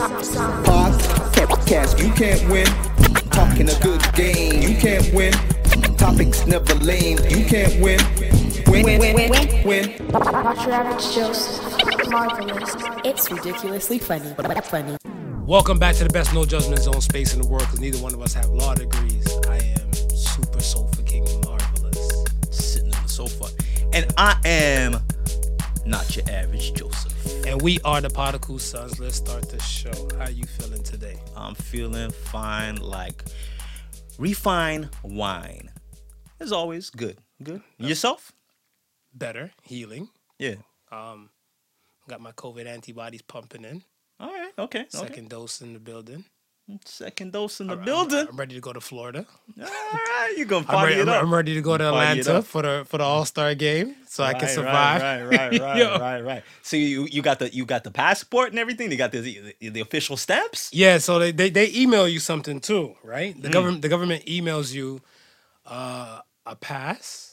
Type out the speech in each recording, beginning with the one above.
Podcast, you can't win. Talking a good game, you can't win. Topics never lame, you can't win. Win, win, win, win, win. Watch your average Joseph. Marvelous. It's ridiculously funny, but funny. Welcome back to the best no judgment zone space in the world because neither one of us have law degrees. I am super sofa king marvelous. sitting on the sofa. And I am not your average Joseph. And we are the Particle Sons. Let's start the show. How you feeling today? I'm feeling fine like refined wine. As always, good. Good. Yourself? Better, healing. Yeah. Um, got my COVID antibodies pumping in. All right. Okay. Second okay. dose in the building. Second dose in the I'm- building. I'm ready to go to Florida. All right. You gonna I'm party ready, it up. I'm ready to go to Atlanta for the for the All Star game, so I can survive. Right, right, right, right, right, right. So you you got the you got the passport and everything. You got the the, the official stamps. Yeah, so they, they they email you something too, right? The government the government emails you uh, a pass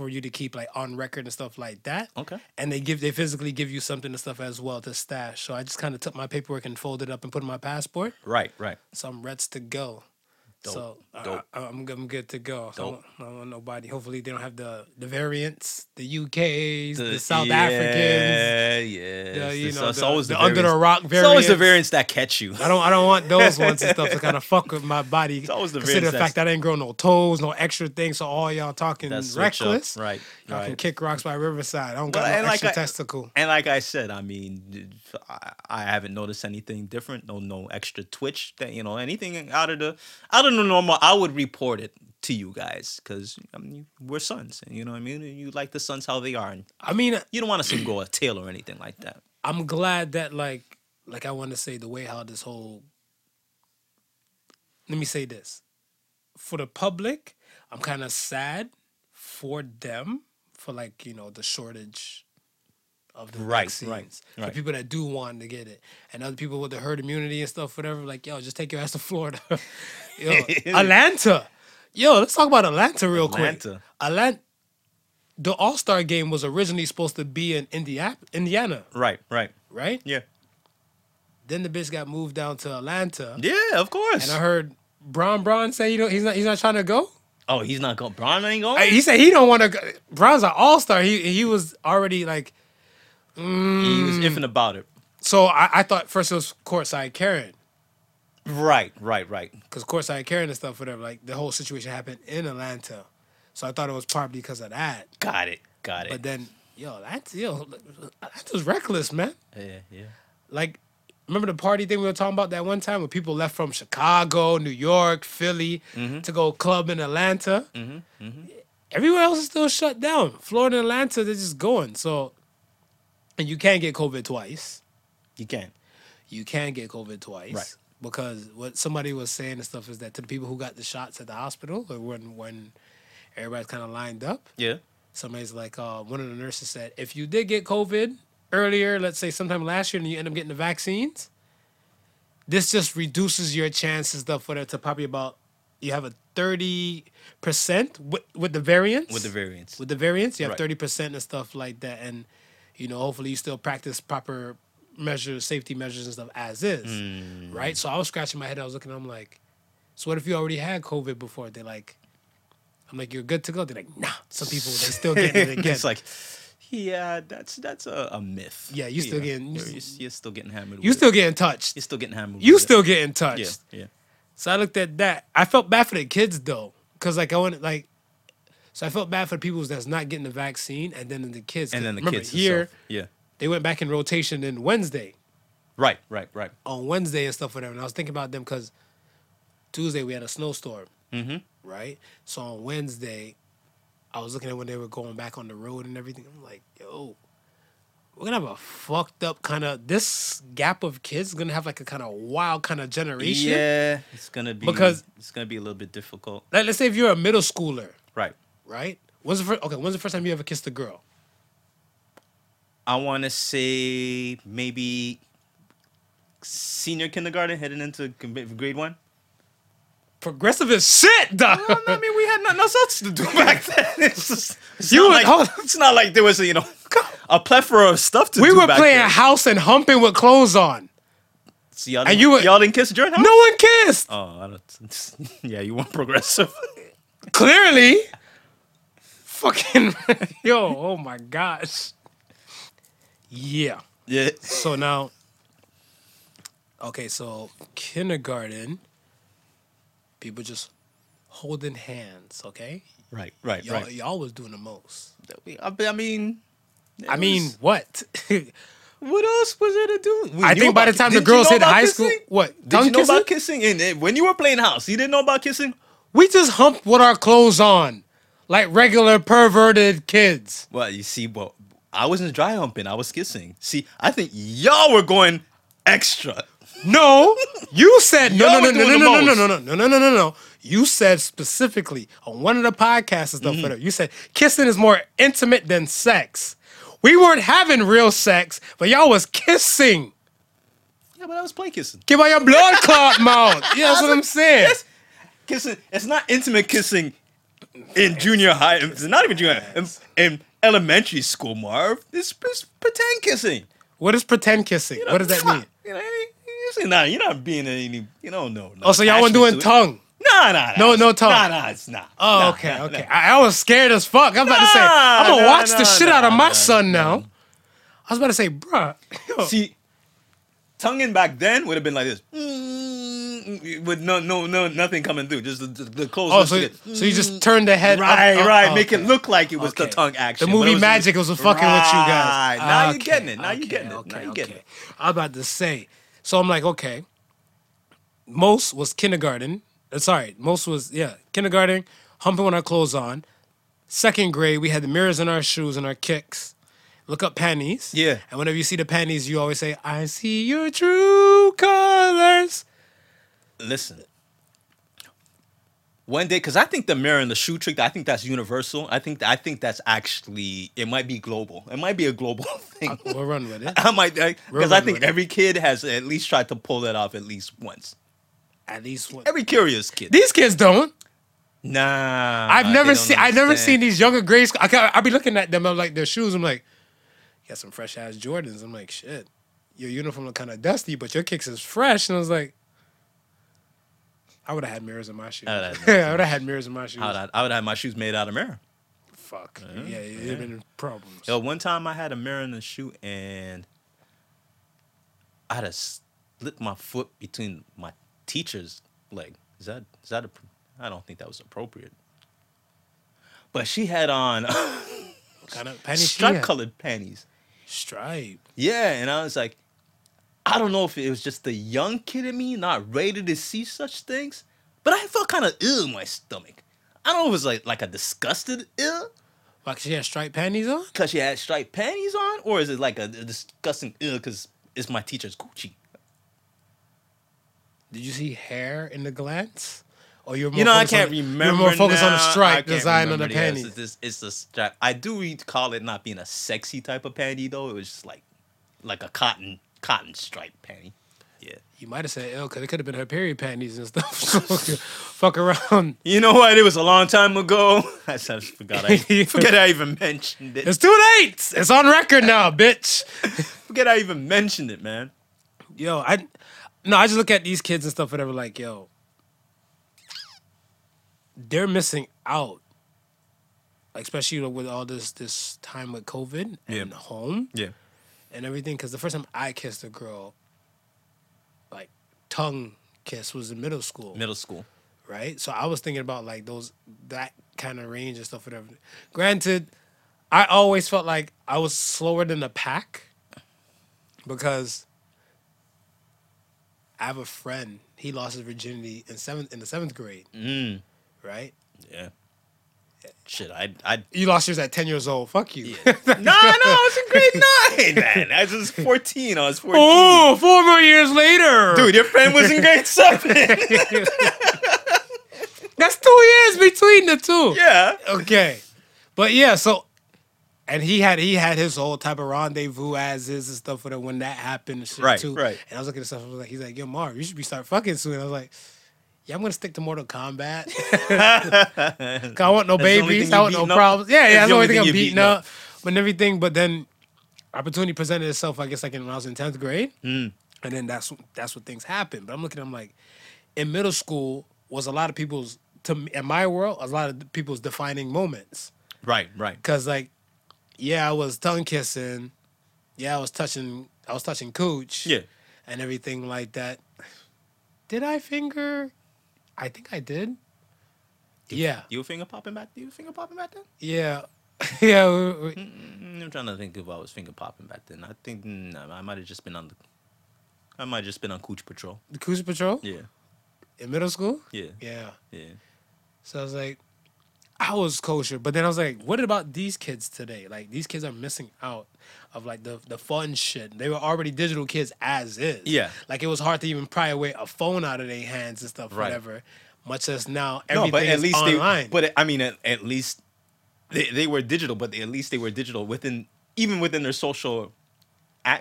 for you to keep like on record and stuff like that. Okay. And they give they physically give you something and stuff as well to stash. So I just kind of took my paperwork and folded it up and put in my passport. Right, right. So I'm ready to go. Dope, So dope. I, am I'm good to go. So I, don't, want nobody. Hopefully they don't have the the variants, the UKs, the, The- South yeah, Africans. Yeah, yeah. you It's- know, it's the, always the the under the rock variants- It's always the variants that catch you. I don't I don't want those ones and stuff to kind of fuck with my body. It's always the Consider the fact that I didn't grow no toes, no extra things. So all y'all talking That switch up, reckless. right, Y'all can kick rocks by Riverside. I don't got Well, no and like extra I- testicle. And like I said, I mean, I, I haven't noticed anything different. No, no extra twitch. That you know, anything out of the out of the normal. I would report it to you guys because I mean, we're sons, and you know what I mean. And you like the sons how they are, and I mean, uh, you don't want to see them go a tail or anything like that. I'm glad that like like I want to say the way how this whole. Let me say this, for the public, I'm kind of sad for them for like you know the shortage of the Right, vaccines. right, For right. people that do want to get it, and other people with the herd immunity and stuff, whatever. Like yo, just take your ass to Florida. yo, Atlanta. Yo, let's talk about Atlanta real quick. Atlanta. Atlanta. The All Star game was originally supposed to be in Indiana, Indiana, Right, right. right? Yeah, Then the bitch got moved down to Atlanta, yeah, of course. and I heard Bron Bron say you know he's not he's not trying to go. oh, he's not going. Bron ain't going. He said he don't want to. go. Bron's an All Star. He he was already like. He was mm. iffing about it. So I, I thought first it was courtside Karen Right, right, right. because courtside Karen and stuff whatever like the whole situation happened in Atlanta, so I thought it was probably because of that. Got it, got it. But then yo that's yo that was reckless man. yeah, yeah. like remember the party thing we were talking about that one time when people left from Chicago, New York, Philly mm-hmm. to go club in Atlanta. Mm-hmm, mm-hmm. Everywhere else is still shut down. Florida and Atlanta, they're just going. So, and you can't get COVID twice. You can't. You can get COVID twice. Right. Because what somebody was saying and stuff is that to the people who got the shots at the hospital, or when when everybody's kind of lined up, Yeah. somebody's like, uh, one of the nurses said, if you did get COVID earlier, let's say sometime last year, and you end up getting the vaccines, this just reduces your chances stuff for that to probably about you have a thirty percent with with the variants. With the variants. with the variants, you have Right. thirty percent and stuff like that, and you know, hopefully, you still practice proper measures, safety measures and stuff as is, Mm. right? So I was scratching my head. I was looking. I'm like, so what if you already had COVID before? They're like. I'm like, you're good to go. They're like, nah. Some people they still getting it again. it's like, yeah, that's that's a, a myth. Yeah, you still know, getting- You're, you're, you're still getting hammered. you still getting touched. You're still getting hammered. You with it. still getting touched. Yeah, yeah. So I looked at that. I felt bad for the kids though, because like I wanted like, so I felt bad for the people that's not getting the vaccine, and then the kids. And then the remember, kids here itself. Yeah. they went back in rotation in Wednesday Right, right, right. on Wednesday and stuff whatever. And I was thinking about them because Tuesday we had a snowstorm, Mm-hmm. right? So on Wednesday, I was looking at when they were going back on the road and everything. I'm like, yo, we're gonna have a fucked up kind of this gap of kids is gonna have like a kind of wild kind of generation. Yeah, it's gonna be Because- it's gonna be a little bit difficult. Like, let's say if you're a middle schooler, Right. Right? When's the first? Okay, when's the first time you ever kissed a girl? I want to say maybe senior kindergarten, heading into grade one. Progressive as shit, dog. Well, I mean, we had nothing else to do back then. It's, just, it's, You not like, it's not like there was a, you know a plethora of stuff to we do. We were playing then. house and humping with clothes on. So y'all, And didn't, you were- y'all didn't kiss during house? No one kissed. Oh. Yeah, you weren't progressive. Clearly. Fucking yo, oh my gosh. Yeah. yeah. So now, okay, so kindergarten, people just holding hands, okay? Right, right, Y'all, right. y'all was doing the most. I mean, I mean, was- what? what else was there to do? We I think by the time the didn't you girls know hit high kissing? school, what? Did tongue you know kissing? about kissing? And, and when you were playing house, you didn't know about kissing. We just humped with our clothes on, like regular perverted kids. Well, you see, well, I wasn't dry humping. I was kissing. See, I think y'all were going extra. No, you said no, no, no, no, no, no, no, no, no, no, no, no, no, no. You said specifically on one of the podcasts and stuff. Mm-hmm. You said kissing is more intimate than sex. We weren't having real sex, but y'all was kissing. Yeah, but I was play kissing. Give out your blood clot mouth. Yeah, that's what I'm saying. Kissing. It's not intimate kissing in junior high. Not even junior high. In, in elementary school, Marv. It's, it's pretend kissing. What is pretend kissing? what does that mean? You know, you're not, you're not being any, you don't know. Oh, so y'all weren't doing tongue. Nah, nah, nah. No, no tongue. Nah, nah, it's not. Oh, Nah, okay, nah, okay. nah. I, I was scared as fuck. I was about to say, I'm gonna watch the shit out of my son now. I was about to say, bruh. yo, See, tonguing back then would have been like this, Mm, with no, no, no, nothing coming through. Just the, the, the clothes. oh, so, good. so you just turned the head Right, up- right. oh, Make okay. it look like it was the tongue action. The movie was- Magic was fucking with you guys. Right. Now you're getting it. Now you're getting it. Okay, now you're okay. getting it. I was about to say. So I'm like, okay. Most was kindergarten. Uh, Sorry, most was yeah kindergarten. Humping with our clothes on. Second grade, we had the mirrors in our shoes and our kicks. Look up panties. Yeah. And whenever you see the panties, you always say, "I see your true colors." Listen. One day, because I think the mirror and the shoe trick, I think that's universal. I think I think that's actually it might be global. It might be a global thing. We'll run with it. I might because I run think with it. every kid has at least tried to pull that off at least once. At least one. Every curious kid. These kids don't. Nah, I've never seen. I've never seen these younger grade school. I can, I'll be looking at them. I'm like their shoes. I'm like, you got some fresh ass Jordans. I'm like, shit. Your uniform look kind of dusty, but your kicks is fresh. And I was like, I would have had mirrors in my shoes. I would've had mirrors I would have had mirrors in my shoes. I would, have, I would have my shoes made out of mirror. Fuck. Yeah, it'd have been problems. Yo, one time I had a mirror in the shoe and I had to slip my foot between my teacher's leg. Is that is that a, I don't think that was appropriate. But she had on kind of panties. stripe colored panties. Stripe. Yeah, and I was like, I don't know if it was just the young kid in me not ready to see such things, but I felt kind of ill in my stomach. I don't know if it was like like a disgusted ill Like she had striped panties on. because she had striped panties on, or is it like a, a disgusting ill because it's my teacher's Gucci? Did you see hair in the glance? Or you're more You know, I on can't the- remember. You're more focused on the stripe design on the panties. It's, it's the strap. I do recall it not being a sexy type of panty though. It was just like like a cotton cotton stripe panty. Yeah. You might have said oh, ill because it could have been her period panties and stuff. Fuck around. You know what? It was a long time ago. I just forgot. I forget I even mentioned it. It's too late. It's on record now, bitch. Forget I even mentioned it, man. Yo, I no, I just look at these kids and stuff, whatever. Like, yo, they're missing out. Like, especially with all this this time with COVID Yeah. and home Yeah. And everything. Because the first time I kissed a girl, like tongue kiss, was in middle school. Middle school. right? So I was thinking about like those that kind of range and stuff, whatever. Granted, I always felt like I was slower than the pack because I have a friend. He lost his virginity in seventh in the seventh grade, Mm. right? Yeah. Shit, I I You lost yours at ten years old. Fuck you. no, no, I was in grade nine, man. I was 14. I was 14. oh, four more years later, Dude, your friend was in grade seven. That's two years between the two. yeah. okay, but yeah, so and he had he had his whole type of rendezvous as is and stuff for the when that happened and shit Right, too. right. And I was looking at stuff. I was like, he's like, yo, Marv, you should be start fucking soon. I was like, yeah, I'm gonna stick to Mortal Kombat. 'Cause I want no That's babies. I want no up? problems. Yeah, yeah, That's that's the only thing thing I'm beating beating up. up. But and everything, but then opportunity presented itself. I guess like in, when I was in tenth grade. Mm. and then that's that's what things happen. But I'm looking, I'm like, in middle school was a lot of people's to me, in my world, a lot of people's defining moments. Right, right. Cause like, yeah, I was tongue kissing, yeah, I was touching, I was touching cooch, Yeah. and everything like that. Did I finger? I think I did. Yeah, You were finger popping back? You were finger popping back then? yeah, yeah. we- we- Mm, I'm trying to think if I was finger popping back then. I think mm, I might have just been on the. I might have just been on Cooch Patrol. The cruise patrol Yeah, in middle school. yeah, Yeah. yeah. So I was like, I was kosher, but then I was like, what about these kids today? Like these kids are missing out of like the the fun shit. They were already digital kids as is. Yeah. Like it was hard to even pry away a phone out of their hands and stuff, Right. whatever. Much as now No, but at is least online. they. But I mean, at, at least they, they were digital. But they, at least they were digital within even within their social,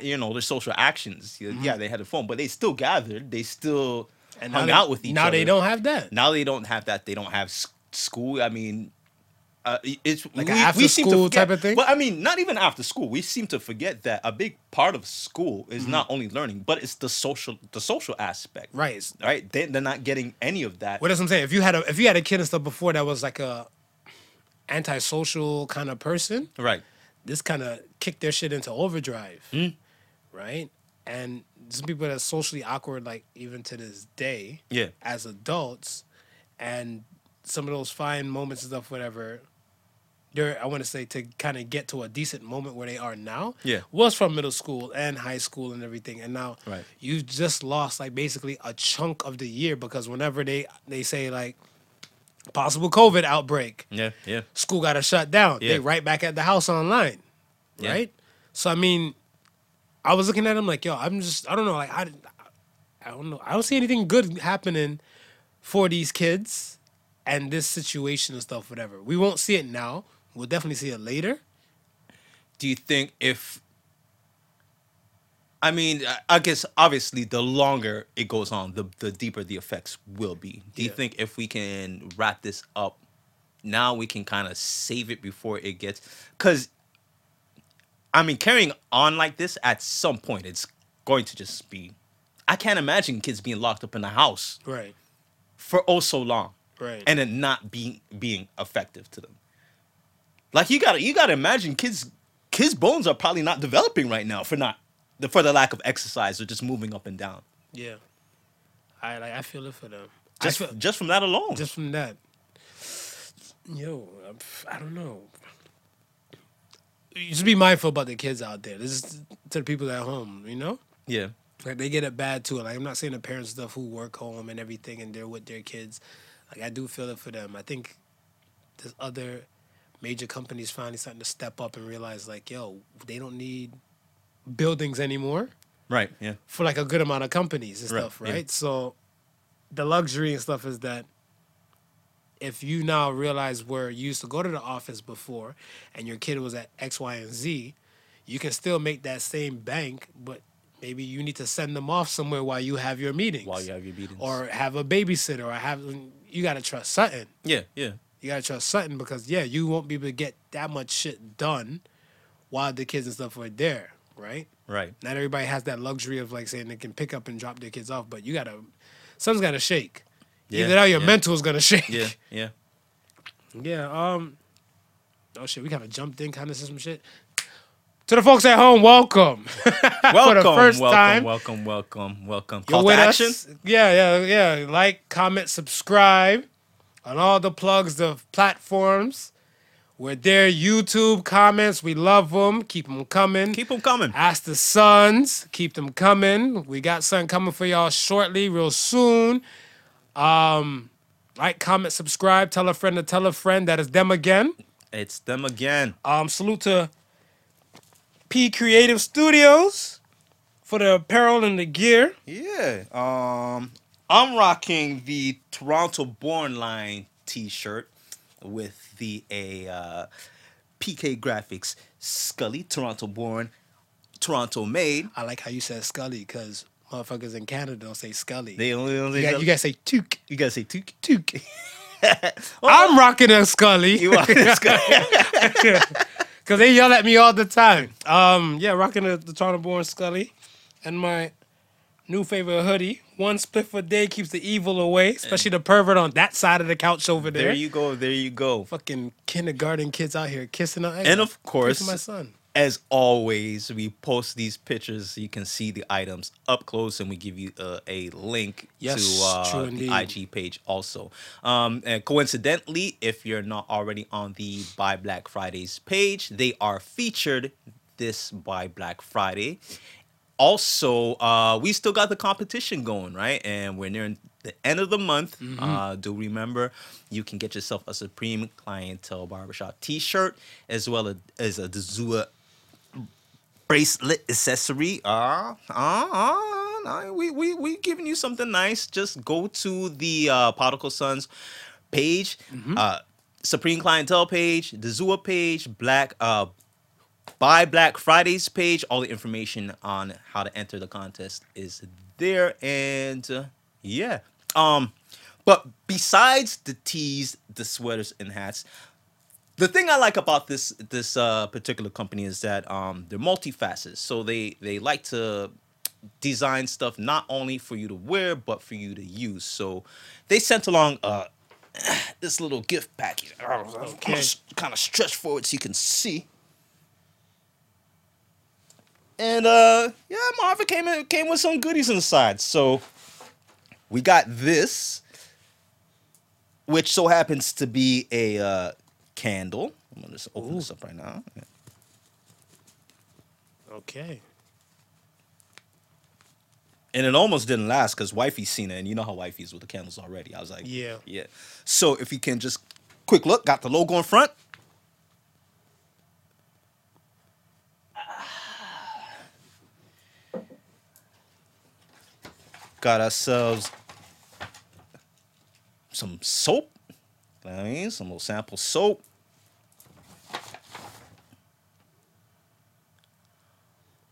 you know, their social actions. Yeah, Yeah, they had a phone, but they still gathered. They still Mm-hmm. and hung they- out with each now other. Now they don't have that. Now they don't have that. They don't have school. I mean, uh, it's Like we, after we seem to school forget- type of thing? But I mean, not even after school. We seem to forget that a big part of school is Mm-hmm. not only learning, but it's the social, the social aspect. Right. Right. They, they're not getting any of that. What is I'm saying? If you had a if you had a kid and stuff before that was like a antisocial kind of person, Right. this kind of kicked their shit into overdrive, Hmm. right? And some people that are socially awkward, like even to this day, Yeah. as adults, and some of those fine moments and stuff, whatever. They're, I want to say to kind of get to a decent moment where they are now, Yeah. was from middle school and high school and everything, and now Right. you just lost like basically a chunk of the year because whenever they they say like possible COVID outbreak, Yeah. Yeah. school got to shut down. Yeah. They right back at the house online, Yeah. right? So I mean, I was looking at him like, yo, I'm just, I don't know, like I, I don't know, I don't see anything good happening for these kids and this situation and stuff, whatever. We won't see it now. We'll definitely see it later. Do you think if I mean, I- guess obviously the longer it goes on, the the deeper the effects will be. Do you Yeah. think if we can wrap this up now, we can kind of save it before it gets? Because I mean, carrying on like this at some point, it's going to just be. I can't imagine kids being locked up in a house Right. for oh so long, Right. and then not being being effective to them. Like you gotta you gotta imagine kids kids bones are probably not developing right now for not the for the lack of exercise or just moving up and down. yeah. I like. I feel it for them. Just feel, just from that alone. just from that. Yo, I'm- I don't know. You just be mindful about the kids out there. This is to the people at home, you know? yeah. Like they get it bad too. Like I'm not saying the parents stuff who work home and everything and they're with their kids. Like I do feel it for them. I think there's other major companies finally starting to step up and realize like, yo, they don't need buildings anymore Right. Yeah. for like a good amount of companies and Right, stuff, yeah. right? So the luxury and stuff is that if you now realize where you used to go to the office before and your kid was at X, Y, and Z, you can still make that same bank, but maybe you need to send them off somewhere while you have your meetings. While you have your meetings. Or have a babysitter or have you gotta trust something. Yeah. Yeah. You gotta trust something because yeah, you won't be able to get that much shit done while the kids and stuff are there, right? Right. Not everybody has that luxury of like saying they can pick up and drop their kids off, but you gotta, something's gotta shake. Yeah, Either that your yeah. mental is gonna shake. Yeah. Yeah. Yeah. Um. Oh shit, we kind of jumped in, kind of some shit. To the folks at home, welcome. Welcome. first welcome. time. Welcome. Welcome. Welcome. You're Call to with action. us. Yeah, yeah, yeah. Like, comment, subscribe on all the plugs, the platforms. We're there. YouTube comments, we love them. Keep them coming. Keep them coming. Ask the sons, keep them coming. We got something coming for y'all shortly, real soon. Um, like, comment, subscribe, tell a friend to tell a friend. That is them again. It's them again. Um, salute to P Creative Studios for the apparel and the gear. Yeah. Um, I'm rocking the Toronto Born line T-shirt with the a uh, PK Graphics Scully Toronto Born, Toronto made. I like how you said Scully because motherfuckers in Canada don't say Scully. They only, only you, got, you gotta say Took. you gotta say took. Took. I'm rocking a Scully. You are Scully. Cause they yell at me all the time. Um, yeah, rocking the, the Toronto born Scully, and my New favorite hoodie. One split a day keeps the evil away, especially the pervert on that side of the couch over there. There you go. There you go. Fucking kindergarten kids out here kissing. Out. And of course, my son. As always, we post these pictures so you can see the items up close, and we give you uh, a link Yes, to uh, the. IG page also. Um, and coincidentally, if you're not already on the Buy Black Fridays page, they are featured this Buy Black Friday. Also, uh, we still got the competition going, right? And we're nearing the end of the month. Mm-hmm. Uh, do remember you can get yourself a Supreme Clientele Barbershop T-shirt as well as a Dazua bracelet accessory. Uh, uh, uh, uh, we we we giving you something nice. Just go to the uh, Particle Sons page, uh, Supreme Clientele page, the Zua page, Black uh, Buy Black Fridays page. All the information on how to enter the contest is there, and uh, yeah. Um, but besides the tees, the sweaters, and hats, the thing I like about this this uh, particular company is that um, they're multifaceted. So they they like to design stuff not only for you to wear but for you to use. So they sent along uh, this little gift package. I'm Okay. kind of stretch forward so you can see. And uh, yeah, Marvin came in, came with some goodies inside. So we got this, which so happens to be a uh, candle. I'm gonna just open this up right now. Okay. And it almost didn't last because wifey seen it, and you know how wifey's with the candles already. I was like, Yeah. yeah. So if you can just quick look, got the logo in front. Got ourselves some soap. I mean, some little sample soap.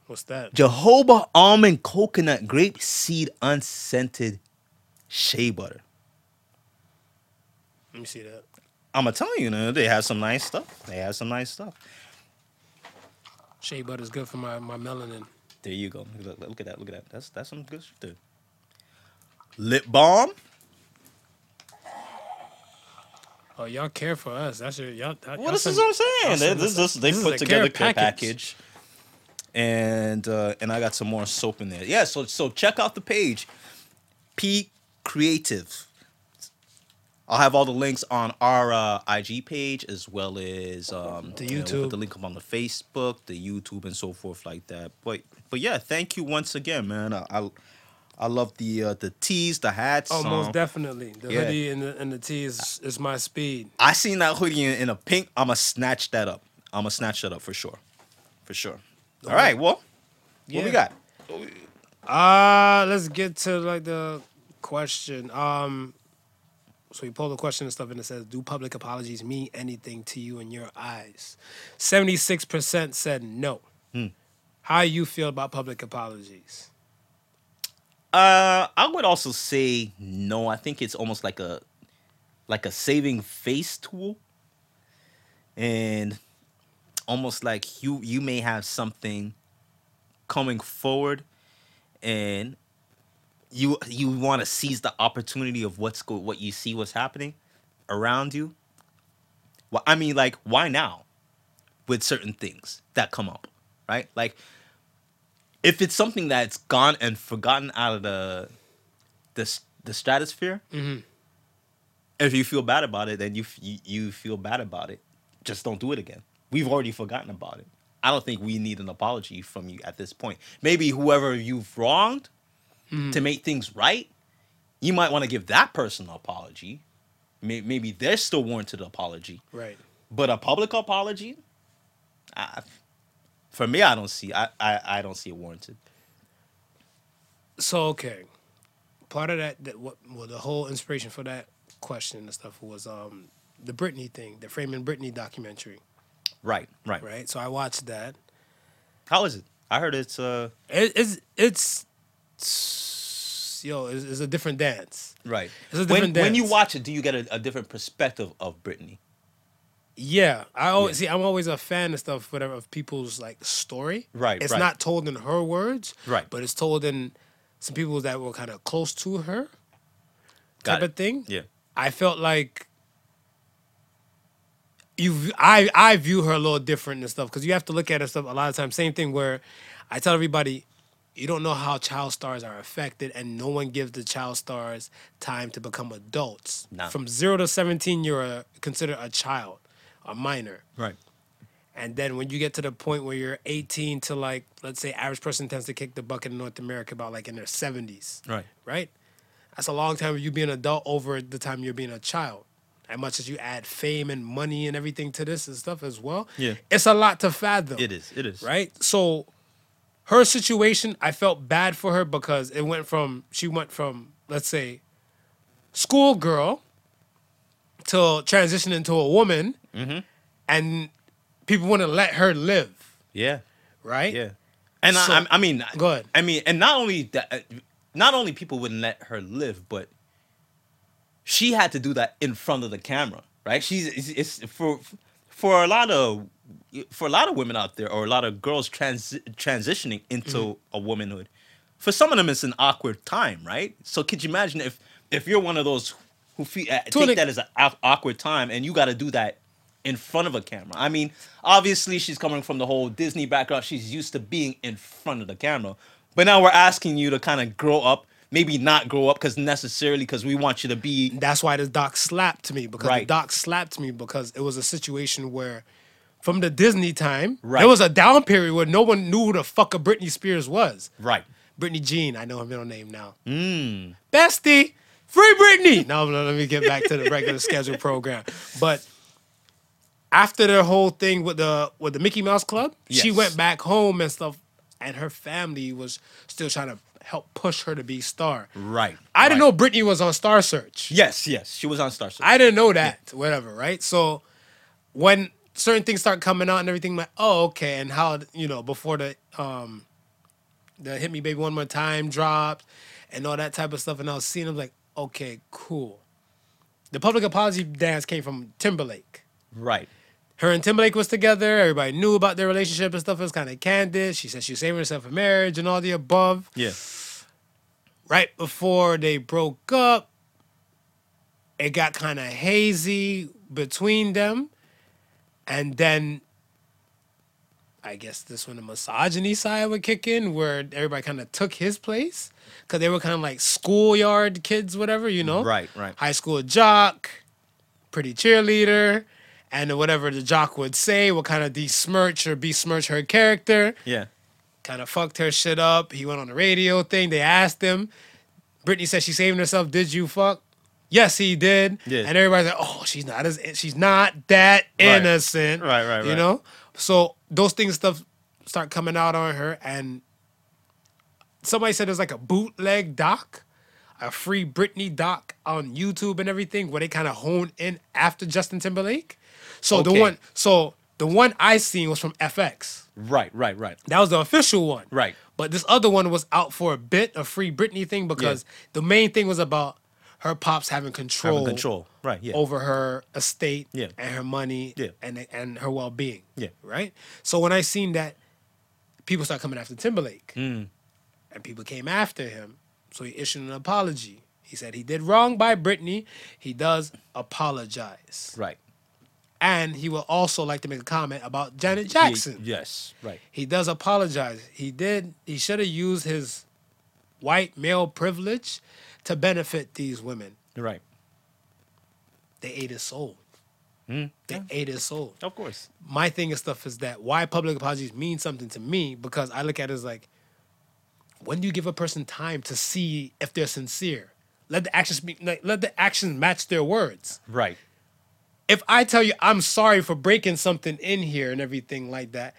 What's that? Jojoba almond coconut grape seed unscented shea butter. Let me see that. I'm gonna tell you, you know, they have some nice stuff. They have some nice stuff. Shea butter is good for my, my melanin. There you go. Look, look at that. Look at that. That's that's some good shit there. Lip balm. Oh, y'all care for us. That's your y'all. that- Well, this is what I'm saying. They, this, us- this, they this is put together care a package. And uh, and I got some more soap in there. Yeah, so so check out the page. P Creative. I'll have all the links on our uh, IG page as well as um, The you know, we'll YouTube. put the link up on the Facebook, the YouTube, and so forth like that. But but yeah, thank you once again, man. I I, I love the uh, the tees, the hats. Oh, um, most definitely. The yeah. hoodie and the and the tee is is my speed. I seen that hoodie in, in a pink. I'ma snatch that up. I'ma snatch that up for sure, for sure. All right, well, what we got? Uh let's get to like the question. Um so we pulled the question and stuff and it says, Do public apologies mean anything to you in your eyes? 76% said no. Hmm. How you feel about public apologies? Uh, I would also say no. I think it's almost like a like a saving face tool, and almost like you you may have something coming forward, and you you want to seize the opportunity of what's go what you see what's happening around you. Well, I mean, like, why now? With certain things that come up, right? Like, if it's something that's gone and forgotten out of the the s- the stratosphere, Mhm. if you feel bad about it, then you, f- you you feel bad about it. Just don't do it again. We've already forgotten about it. I don't think we need an apology from you at this point. Maybe whoever you've wronged to make things right, you might want to give that person an apology. Maybe they're still warranted an apology, Right. but a public apology, I, for me, I don't see. I, I I don't see it warranted. So okay, part of that, that what well the whole inspiration for that question and stuff was um the Britney thing, the Framing Britney documentary, Right, right, right? So I watched that. How is it? I heard it's uh It, it's it's it's- yo, it's, it's a different dance. right. It's a When, different when you watch it, do you get a, a different perspective of Britney? Yeah, I always Yeah. see. I'm always a fan of stuff, whatever, of people's like story. Right, It's right. not told in her words. Right. But it's told in some people that were kind of close to her Got type it. of thing. Yeah. I felt like you I I view her a little different and stuff because you have to look at her stuff a lot of times. Same thing where I tell everybody you don't know how child stars are affected, and no one gives the child stars time to become adults. No. From zero to seventeen, you're a, considered a child, a minor. Right. And then when you get to the point where you're 18 to like, let's say, average person tends to kick the bucket in North America about like in their 70s Right. right? That's a long time of you being an adult over the time you're being a child. As much as you add fame and money and everything to this and stuff as well, Yeah. it's a lot to fathom. It is. It is. right. So her situation, I felt bad for her because it went from she went from let's say schoolgirl to transitioning to a woman, Mm-hmm. and people want to let her live, Yeah. right? Yeah. And So- I, I, I mean, Go ahead. I mean, and not only that, uh, not only people wouldn't let her live, but she had to do that in front of the camera, right? She's it's, it's for for a lot of for a lot of women out there, or a lot of girls trans, transitioning into Mm-hmm. a womanhood. For some of them, it's an awkward time, right? So, could you imagine if if you're one of those who feel, uh, an that as an awkward time, and you got to do that in front of a camera? I mean, obviously, she's coming from the whole Disney background. She's used to being in front of the camera, but now we're asking you to kind of grow up. Maybe not grow up because necessarily because we want you to be that's why the doc slapped me because the doc slapped me because it was a situation where from the Disney time, Right. there was a down period where no one knew who the fuck a Britney Spears was. right. Britney Jean, I know her middle name now. Mm. Bestie, free Britney. no, no, let me get back to the regular scheduled program. But after the whole thing with the with the Mickey Mouse Club, she went back home and stuff, and her family was still trying to help push her to be star. Right. I didn't know Britney was on Star Search. Yes, yes, she was on Star Search. I didn't know that. Whatever, right? So when certain things start coming out and everything, I'm like, oh, okay. And how you know before the um the hit me baby one more time dropped and all that type of stuff, and I was seeing them like, okay, cool. The public apology dance came from Timberlake. right. Her and Timberlake was together. Everybody knew about their relationship and stuff. It was kind of candid. She said she was saving herself for marriage and all the above Yeah. right before they broke up, it got kind of hazy between them. And then I guess this when the misogyny side would kick in, where everybody kind of took his place. Because they were kind of like schoolyard kids, whatever, you know? Right, right. High school jock, pretty cheerleader. And whatever the jock would say would kind of besmirch or besmirch her character Yeah. kind of fucked her shit up. He went on the radio thing. They asked him. Britney said she's saving herself. Did you fuck? Yes, he did. Yeah. And everybody's like, oh, she's not as she's not that Right. innocent. Right, right, You right. know? So those things stuff start coming out on her and somebody said there's like a bootleg doc, a free Britney doc on YouTube and everything where they kind of hone in after Justin Timberlake. So the one so the one I seen was from FX. Right, right, right. That was the official one. Right. But this other one was out for a bit, a free Britney thing, because the main thing was about her pops having control, Having control. Right, yeah. over her estate Yeah. and her money Yeah. and and her well being. Yeah. Right? So when I seen that people start coming after Timberlake Mm. and people came after him, so he issued an apology. He said he did wrong by Britney. He does apologize. Right. And he will also like to make a comment about Janet He- Jackson. yes, right. He does apologize. He did. He should have used his white male privilege to benefit these women. Right. They ate his soul. Mm, They ate his soul. Of course. My thing and stuff is that why public apologies mean something to me because I look at it as like, when do you give a person time to see if they're sincere? Let the actions be. Like, let the actions match their words. Right. If I tell you I'm sorry for breaking something in here and everything like that,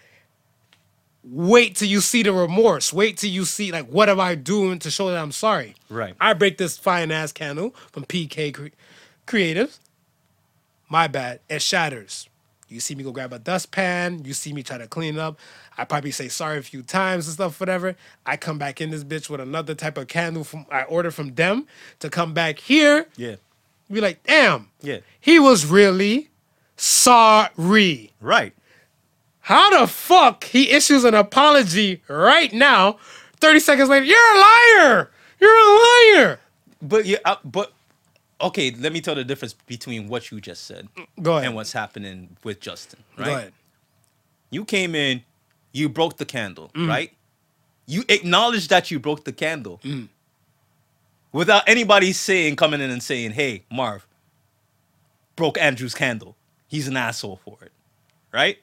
wait till you see the remorse. Wait till you see like what am I doing to show that I'm sorry. Right. I break this fine ass candle from PK Cre- Creatives. My bad. It shatters. You see me go grab a dustpan. You see me try to clean it up. I probably say sorry a few times and stuff, whatever. I come back in this bitch with another type of candle from I ordered from them to come back here Yeah. Be like, damn, Yeah. he was really sorry. Right. How the fuck he issues an apology right now 30 seconds later, you're a liar. You're a liar. But yeah, uh, but okay. Let me tell the difference between what you just said Go ahead. and what's happening with Justin. Right? Go ahead. You came in, you broke the candle, Mm. right? You acknowledged that you broke the candle Mm. Without anybody saying, coming in and saying, "Hey, Marv, broke Andrew's candle. He's an asshole for it," right?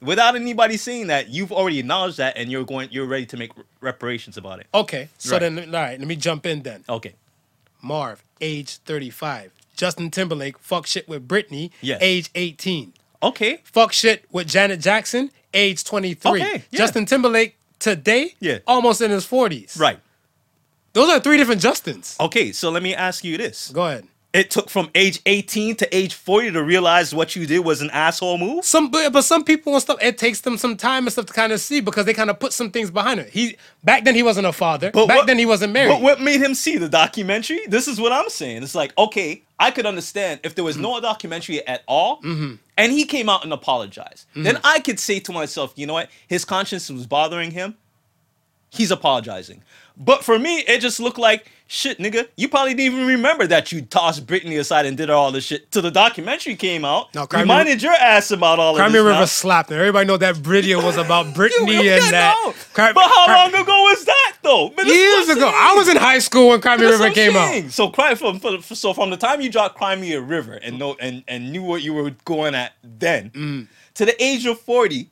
Without anybody saying that, you've already acknowledged that, and you're going, you're ready to make reparations about it. Okay. So Right. then, all right, let me jump in then. Okay, Marv, age 35. Justin Timberlake, fuck shit with Britney, Yes. age 18. okay, Fuck shit with Janet Jackson, age 23. Okay, yeah. Justin Timberlake today, Yeah. almost in his 40s. right. Those are three different Justins. Okay, so let me ask you this: Go ahead. It took from age 18 to age 40 to realize what you did was an asshole move. Some, but, but some people and stuff, it takes them some time and stuff to kind of see because they kind of put some things behind it. He back then he wasn't a father. But back what- then he wasn't married. But what made him see the documentary? This is what I'm saying. It's like, okay, I could understand if there was Mm-hmm. no documentary at all, and he came out and apologized. Mm-hmm. Then I could say to myself, you know what? His conscience was bothering him. He's apologizing. But for me, it just looked like shit, nigga. You probably didn't even remember that you tossed Britney aside and did all this shit till the documentary came out. No, Cry Me- reminded your ass about all Cry of this. River now. slapped him. Everybody know that video was about Britney and that. know. But how long ago was that though? Man, Years ago. saying. I was in high school when Cry Me River came out. So cry from, from so from the time you dropped Cry Me River and know and, and knew what you were going at then Mm. to the age of 40,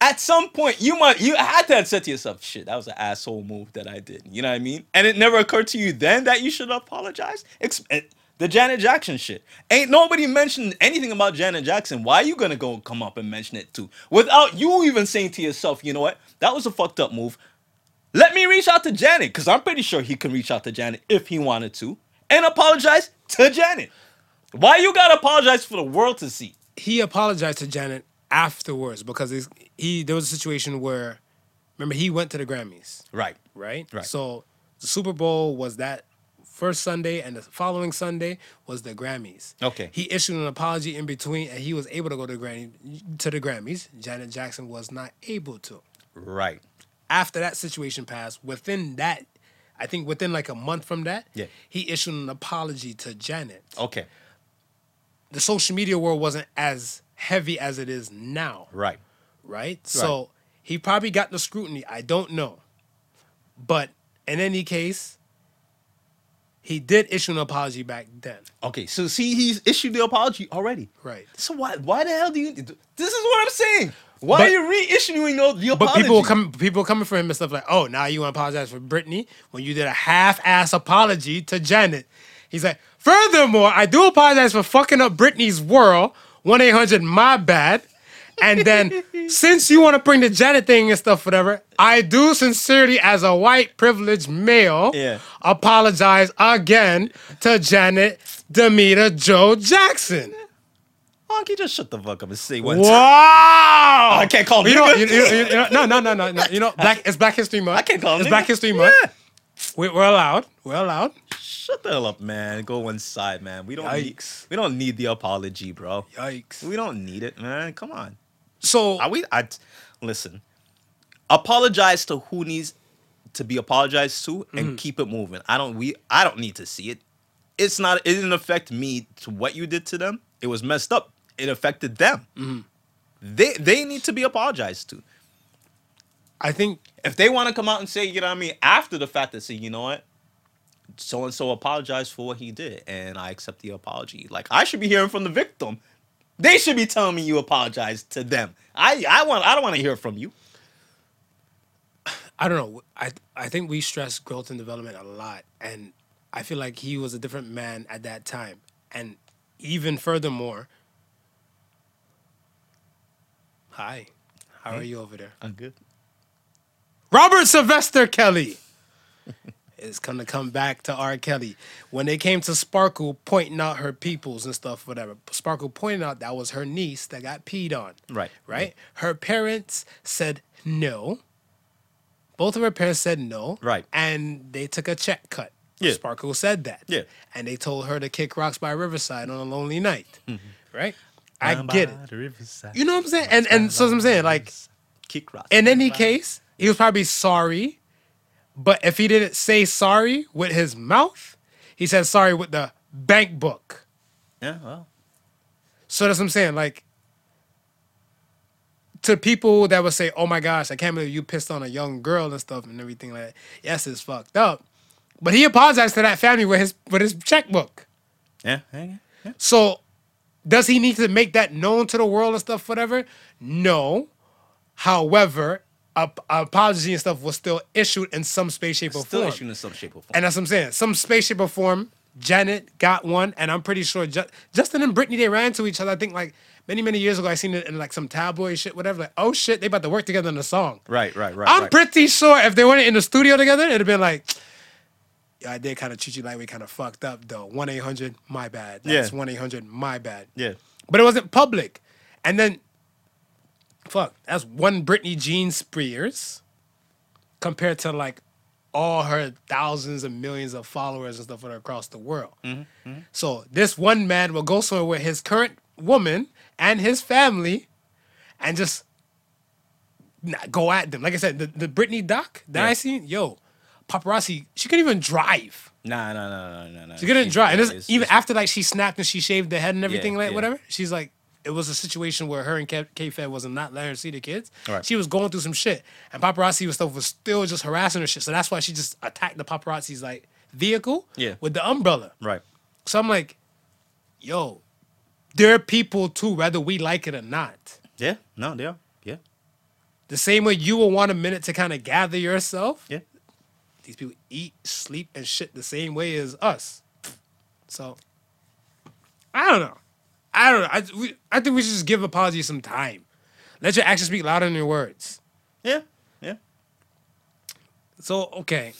at some point you might you had to have said to yourself, shit, that was an asshole move that I did. You know what I mean? And it never occurred to you then that you should apologize. Ex- eh, the Janet Jackson shit. Ain't nobody mentioned anything about Janet Jackson. Why are you gonna go come up and mention it too? Without you even saying to yourself, you know what? That was a fucked up move. Let me reach out to Janet, because I'm pretty sure he can reach out to Janet if he wanted to, and apologize to Janet. Why you gotta apologize for the world to see? He apologized to Janet afterwards because he's, he there was a situation where remember he went to the Grammys, Right. right? Right. So the Super Bowl was that first Sunday and the following Sunday was the Grammys. Okay. He issued an apology in between and he was able to go to the Grammy to the Grammys. Janet Jackson was not able to. Right. after that situation passed, within that, I think within like a month from that, Yeah. he issued an apology to Janet. Okay. The social media world wasn't as heavy as it is now, Right. Right? So he probably got the scrutiny. I don't know. But in any case, he did issue an apology back then. Okay. So see, he's issued the apology already. Right. So why why the hell do you this is what I'm saying. Why But- are you reissuing the, the apology? But people come people coming for him and stuff like, oh, now you want to apologize for Britney when you did a half-ass apology to Janet. He's like, furthermore, I do apologize for fucking up Britney's world. 1-800 my bad. And then since you want to bring the Janet thing and stuff, whatever, I do sincerely, as a white privileged male, Yeah. apologize again to Janet Damita Jo Jackson. Oh, Honky, just shut the fuck up and say one time. Wow! I can't call you know, you, you- you know, no, no, no, no, no. You know, black. It's Black History Month. I can't call him It's nigga. Black History Month. Yeah. We, we're allowed. We're allowed. Shut the hell up, man. Go one side, man. We don't need we don't need the apology, bro. Yikes. We don't need it, man. Come on. So Are we? I listen. Apologize to who needs to be apologized to, and Mm-hmm. keep it moving. I don't. We. I don't need to see it. It's not. It didn't affect me to what you did to them. It was messed up. It affected them. Mm-hmm. They they need to be apologized to. I think If they want to come out and say, you know what I mean, after the fact, that say, you know what, so and so apologized for what he did, and I accept the apology. Like I should be hearing from the victim. They should be telling me you apologize to them. I I want. I don't want to hear from you. I don't know. I I think we stress growth and development a lot, and I feel like he was a different man at that time, and even furthermore. Hi, how are you over there? I'm good. Robert Sylvester Kelly is gonna come back to R. Kelly. When they came to Sparkle pointing out her peoples and stuff, whatever, Sparkle pointed out that was her niece that got peed on. Right. Right? Her parents said no. Both of her parents said no. Right. And they took a check cut. Yeah. Sparkle said that. Yeah. And they told her to kick rocks by Riverside on a lonely night. Mm-hmm. Right? I get it. You know what I'm saying? And and so I'm saying, like, kick rocks. in any case, he was probably sorry But if he didn't say sorry with his mouth, he said sorry with the bank book. Yeah, well, So that's what I'm saying. Like, to people that would say, "Oh my gosh, I can't believe you pissed on a young girl and stuff and everything like that." Yes, it's fucked up. But he apologized to that family with his with his checkbook. yeah, yeah, yeah. So, does he need to make that known to the world and stuff, whatever? No. However, a, a apology and stuff was still issued in some space, shape, or Still form. issuing in some shape or form. And that's what I'm saying. Some space, shape, or form. Janet got one, and I'm pretty sure Ju- Justin and Britney they ran to each other. I think like many, many years ago. I seen it in like some tabloid shit, whatever. Like, oh shit, they about to work together in a song. right, right, right. I'm right. pretty sure if they weren't in the studio together, it'd have been like, yeah, I did kind of treat you like we kind of fucked up though. One eight hundred, my bad. That's Yeah. one eight hundred, my bad. Yeah, But it wasn't public. And then, fuck, that's one Britney Jean Spears compared to like all her thousands and millions of followers and stuff that are across the world. Mm-hmm, mm-hmm. So this one man will go somewhere with his current woman and his family and just go at them. Like I said, the, the Britney doc that Yeah. I seen, yo, paparazzi, she couldn't even drive. nah, nah, nah, nah, nah, nah. She couldn't drive. And this, it's- even it's- after like she snapped and she shaved the head and everything, like yeah. whatever, she's like, it was a situation where her and K-Fed wasn't not letting her see the kids. Right. She was going through some shit, and paparazzi was stuff was still just harassing her shit. So that's why she just attacked the paparazzi's like vehicle Yeah. with the umbrella. right. So I'm like, yo, there are people too, whether we like it or not. Yeah, no, they are. Yeah, The same way you will want a minute to kind of gather yourself. yeah. These people eat, sleep, and shit the same way as us. So I don't know. I don't know. I, we, I think we should just give apologies some time. Let your actions speak louder than your words. Yeah, yeah. So okay,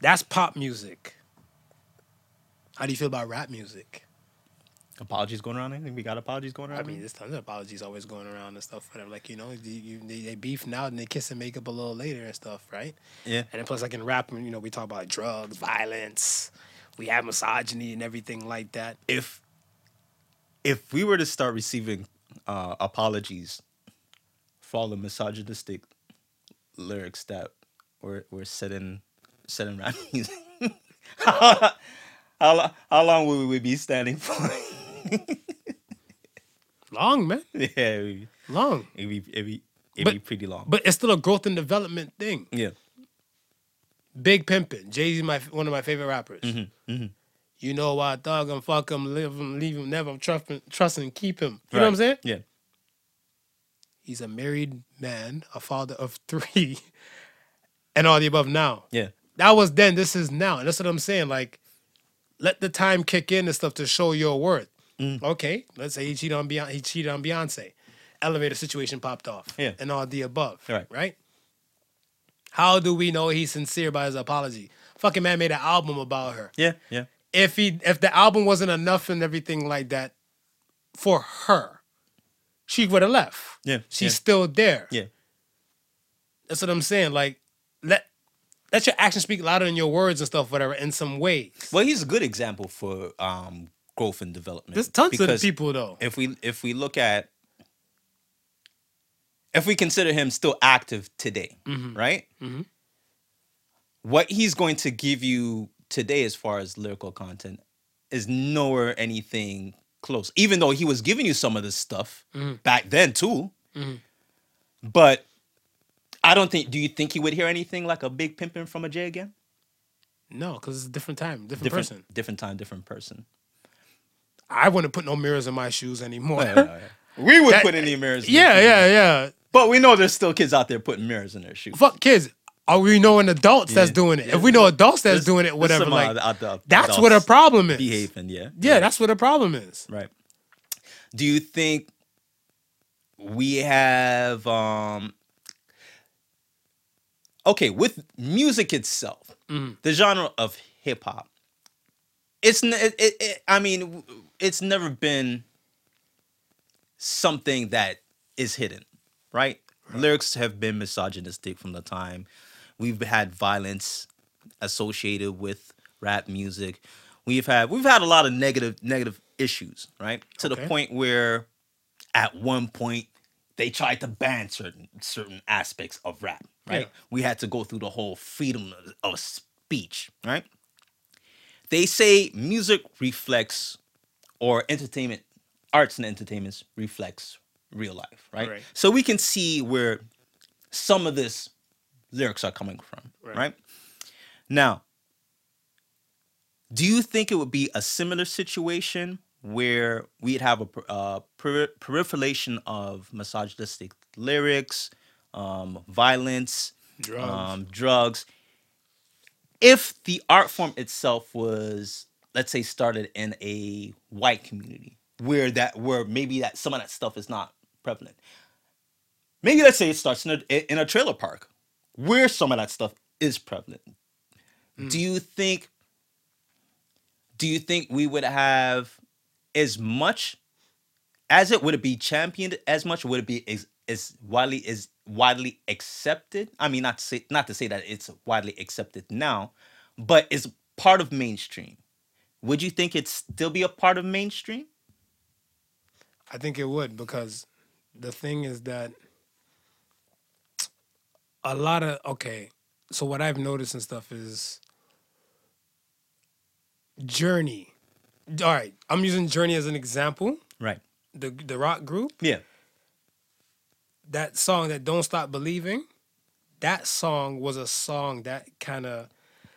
that's pop music. How do you feel about rap music? Apologies going around. I think we got apologies going around. I mean, there's tons of apologies always going around and stuff. Whatever. Like you know, you, they, they beef now and they kiss and make up a little later and stuff, right? yeah, And then plus, like in rap, you know, we talk about drugs, violence, we have misogyny and everything like that. if if we were to start receiving uh, apologies for all the misogynistic lyrics that were were said in said in rap music, how, how, how long would we be standing for? Long, man, yeah, it'd be, long. it'd be, it'd be, it'd But- be pretty long. But it's still a growth and development thing. yeah, Big pimpin'. Jay Z, my one of my favorite rappers. Mm-hmm, You know why thug him, fuck him, live him, leave him, never trust him, trust him, keep him. You know what I'm saying? Yeah, He's a married man, a father of three, and all the above now. yeah, That was then, this is now. And that's what I'm saying. Like, let the time kick in and stuff to show your worth. Mm. Okay, let's say he cheated on Beyonce. He cheated on Beyonce. Elevator situation popped off. Yeah. And all the above. Right. Right. How do we know he's sincere by his apology? Fucking man made an album about her. yeah, yeah. If he if the album wasn't enough and everything like that for her, she would have left. Yeah, She's yeah. still there. Yeah. That's what I'm saying. Like, let let your actions speak louder than your words and stuff, whatever, in some ways. Well, he's a good example for um, growth and development. There's tons of people though. If we if we look at if we consider him still active today, Mm-hmm. right? What he's going to give you today, as far as lyrical content, is nowhere anything close. Even though he was giving you some of this stuff Mm-hmm. back then too, but I don't think. Do you think he would hear anything like a big pimping from a Jay again? No, because it's a different time, different, Different, person. different time, different person. I wouldn't put no mirrors in my shoes anymore. we would That- put any mirrors. in yeah, yeah, yeah. But we know there's still kids out there putting mirrors in their shoes. Fuck kids. Are we knowing adults that's doing it? Yeah. If we know adults that's There's- doing it, whatever, like uh, ad- ad- that's what a problem is. Behaving, yeah. Yeah, Right. that's what a problem is. right. Do you think we have um okay with music itself, Mm. the genre of hip hop? It's it, it, it, I mean, it's never been something that is hidden, right? Lyrics have been misogynistic from the time we've had violence associated with rap music. We've had we've had a lot of negative negative issues, right? To the point where at one point they tried to ban certain certain aspects of rap, right? Yeah. We had to go through the whole freedom of, of speech, right? They say music reflects or entertainment, arts and entertainments reflects real life, right? Right. So we can see where some of this lyrics are coming from, Right. right? Now, do you think it would be a similar situation where we'd have a uh, per- proliferation of misogynistic lyrics, um, violence, Drugs. um, drugs? If the art form itself was, let's say, started in a white community, where that, where maybe that some of that stuff is not prevalent. Maybe let's say it starts in a in a trailer park, where some of that stuff is prevalent. Do hmm. you think do you think we would have as much as it would it be championed as much would it be as, as widely as widely accepted? I mean not to say not to say that it's widely accepted now but is part of mainstream. Would you think it'd still be a part of mainstream? I think it would because the thing is that a lot of okay. So what I've noticed and stuff is Journey. All right, I'm using Journey as an example. right The the rock group. yeah That song that Don't Stop Believing. That song was a song that kind of,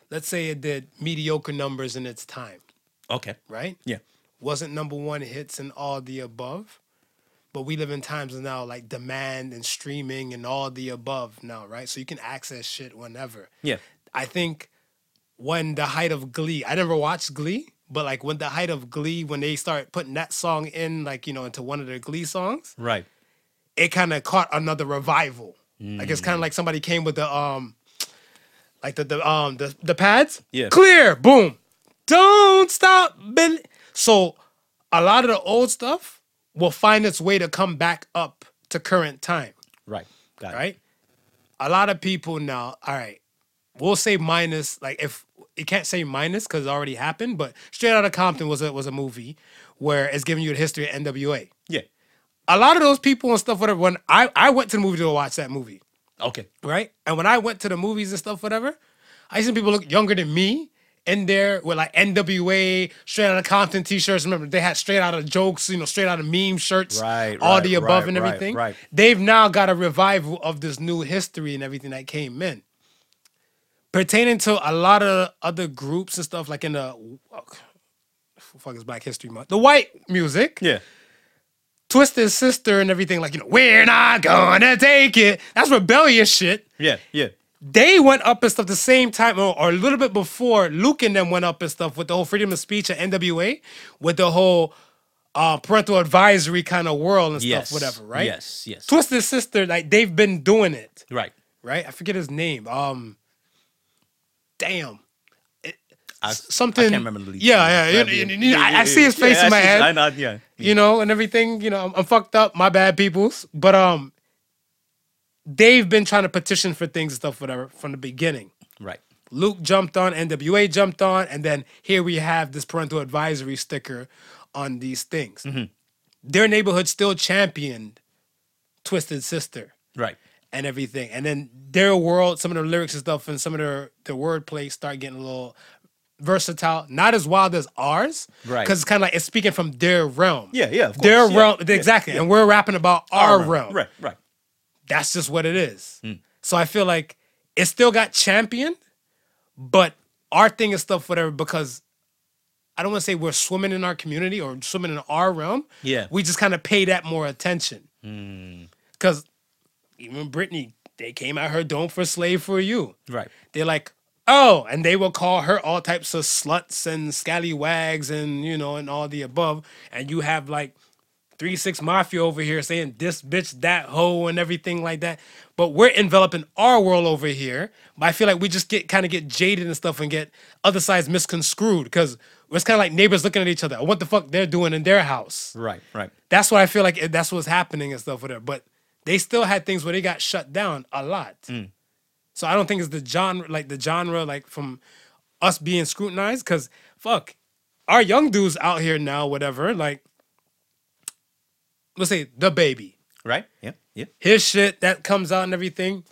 let's say it did mediocre numbers in its time, okay right? yeah wasn't number one hits and all the above. But we live in times now like demand and streaming and all the above now, right? So you can access shit whenever. yeah I think when the height of Glee, I never watched Glee, but like when the height of Glee, when they start putting that song in, like, you know, into one of their Glee songs, right it kind of caught another revival. Like it's Mm. kind of like somebody came with the um like the the um the, the pads. Yeah. Clear. Boom. Don't stop. So a lot of the old stuff will find its way to come back up to current time, right got it right? A lot of people now, all right, we'll say minus like if you can't say minus because it already happened, but Straight Outta Compton was a was a movie where it's giving you the history of NWA yeah a lot of those people and stuff, whatever. When I, I went to the movie to watch that movie, okay right? And when I went to the movies and stuff, whatever, I seen people look younger than me in there with like NWA, straight out of Compton t-shirts. Remember, they had straight out of jokes, you know, straight out of meme shirts, Right, all right, the above right, and everything. right. They've now got a revival of this new history and everything that came in. Pertaining to a lot of other groups and stuff, like in the oh, fuck is Black History Month, the white music, yeah Twisted Sister and everything, like, you know, we're not gonna take it. That's rebellious shit. yeah yeah They went up and stuff the same time, or, or a little bit before Luke and them went up and stuff with the whole freedom of speech at NWA, with the whole uh, parental advisory kind of world and yes stuff, whatever, right? yes yes Twisted Sister, like, they've been doing it, right right? I forget his name. Um, damn. I, Something. I can't remember the lead Yeah, yeah. you- you- you- I, I see his face Yeah, in my head I know, yeah you know, and everything. You know, I'm, I'm fucked up. My bad, peoples. But um, they've been trying to petition for things and stuff, whatever, from the beginning. right Luke jumped on, NWA jumped on, and then here we have this parental advisory sticker on these things. Mm-hmm. Their neighborhood still championed Twisted Sister right and everything, and then their world, some of their lyrics and stuff, and some of their their wordplay start getting a little versatile, not as wild as ours, Right. Because it's kind of like it's speaking from their realm. Yeah, yeah, of their course, yeah, realm, yeah, exactly, yeah. and we're rapping about our, realm. right right That's just what it is. Hmm. So I feel like it still got championed, but our thing is stuff whatever because I don't want to say we're swimming in our community or swimming in our realm. Yeah. we just kind of pay that more attention Hmm. because even Britney, they came at her "Don't for Slave for You." right they're like, oh, and they will call her all types of sluts and scallywags and you know and all the above, and you have like three six mafia over here saying this bitch that hoe and everything like that. But we're enveloping our world over here. But I feel like we just get kind of get jaded and stuff and get other sides misconstrued because it's kind of like neighbors looking at each other. What the fuck they're doing in their house? right right That's what I feel like. That's what's happening and stuff with her. But they still had things where they got shut down a lot. Mm. So I don't think it's the genre, like the genre, like from us being scrutinized. Because fuck, our young dudes out here now, whatever. Like, let's say DaBaby. Right? Yeah. Yeah. his shit that comes out and everything,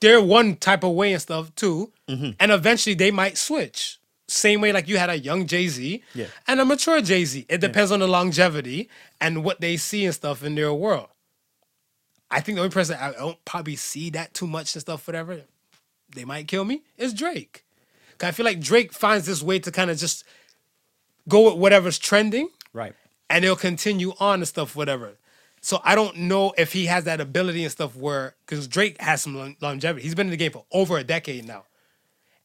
they're one type of way and stuff too. Mm-hmm. And eventually they might switch. Same way like you had a young Jay Z Yeah. and a mature Jay Z. It depends on the longevity and what they see and stuff in their world. I think the only person I don't probably see that too much and stuff, whatever, they might kill me, is Drake. 'Cause I feel like Drake finds this way to kind of just go with whatever's trending. And he'll continue on and stuff, whatever. So I don't know if he has that ability and stuff where because Drake has some longevity. He's been in the game for over a decade now,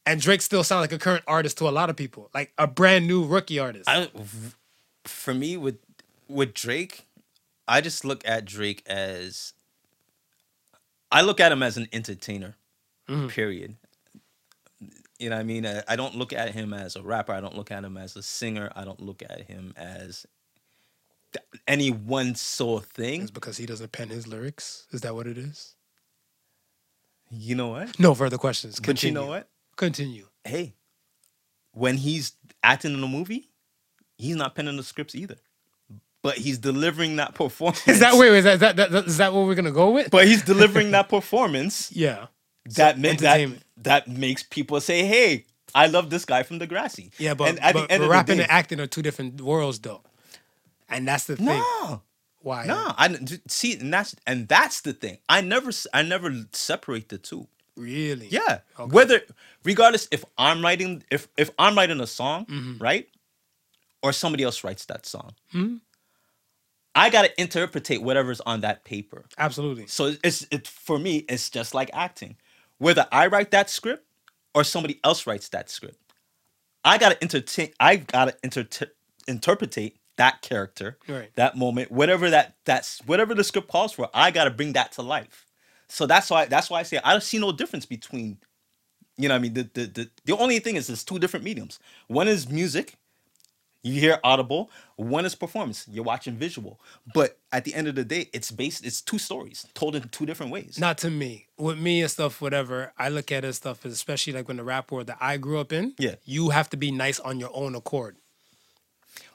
and Drake still sounds like a current artist to a lot of people, like a brand new rookie artist. I for me with with Drake, I just look at Drake as I look at him as an entertainer. Mm-hmm. Period. You know what I mean? I, I don't look at him as a rapper. I don't look at him as a singer. I don't look at him as any one sole thing. It's because he doesn't pen his lyrics. Is that what it is? You know what? No further questions. But you know what? Continue. Hey, when he's acting in a movie, he's not penning the scripts either. But he's delivering that performance. Is that wait? Is that, that, that is that what we're gonna go with? But he's delivering that performance yeah. that ma- that that makes people say, "Hey, I love this guy from Degrassi." Yeah, but, and at but, the end but rapping the and acting are two different worlds, though, and that's the thing. no, Why? no, I see, and that's and that's the thing. I never, s- I never separate the two. Really? Yeah, Okay. whether regardless if I'm writing, if if I'm writing a song, Mm-hmm. right, or somebody else writes that song, I gotta interpretate whatever's on that paper. Absolutely. So it's it for me, it's just like acting. Whether I write that script or somebody else writes that script, I gotta entertain. I gotta inter- interpretate that character, Right. that moment, whatever that that's whatever the script calls for. I gotta bring that to life. So that's why that's why I say I don't see no difference between, you know, what I mean, the the the, the only thing is there's two different mediums. One is music, you hear audible. One is performance. You're watching visual. But at the end of the day, it's based. It's two stories told in two different ways. Not to me. With me and stuff, whatever, I look at it stuff, especially like when the rap world that I grew up in, Yeah. you have to be nice on your own accord.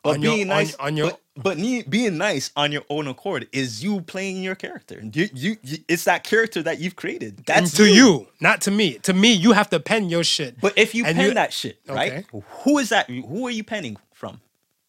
But on being on- nice on your- but, but being nice on your own accord is you playing your character. You, you, you it's that character that you've created. That's to you. not to me. To me, you have to pen your shit. But if you And pen you- that shit, right? Okay. Who is that? Who are you penning from?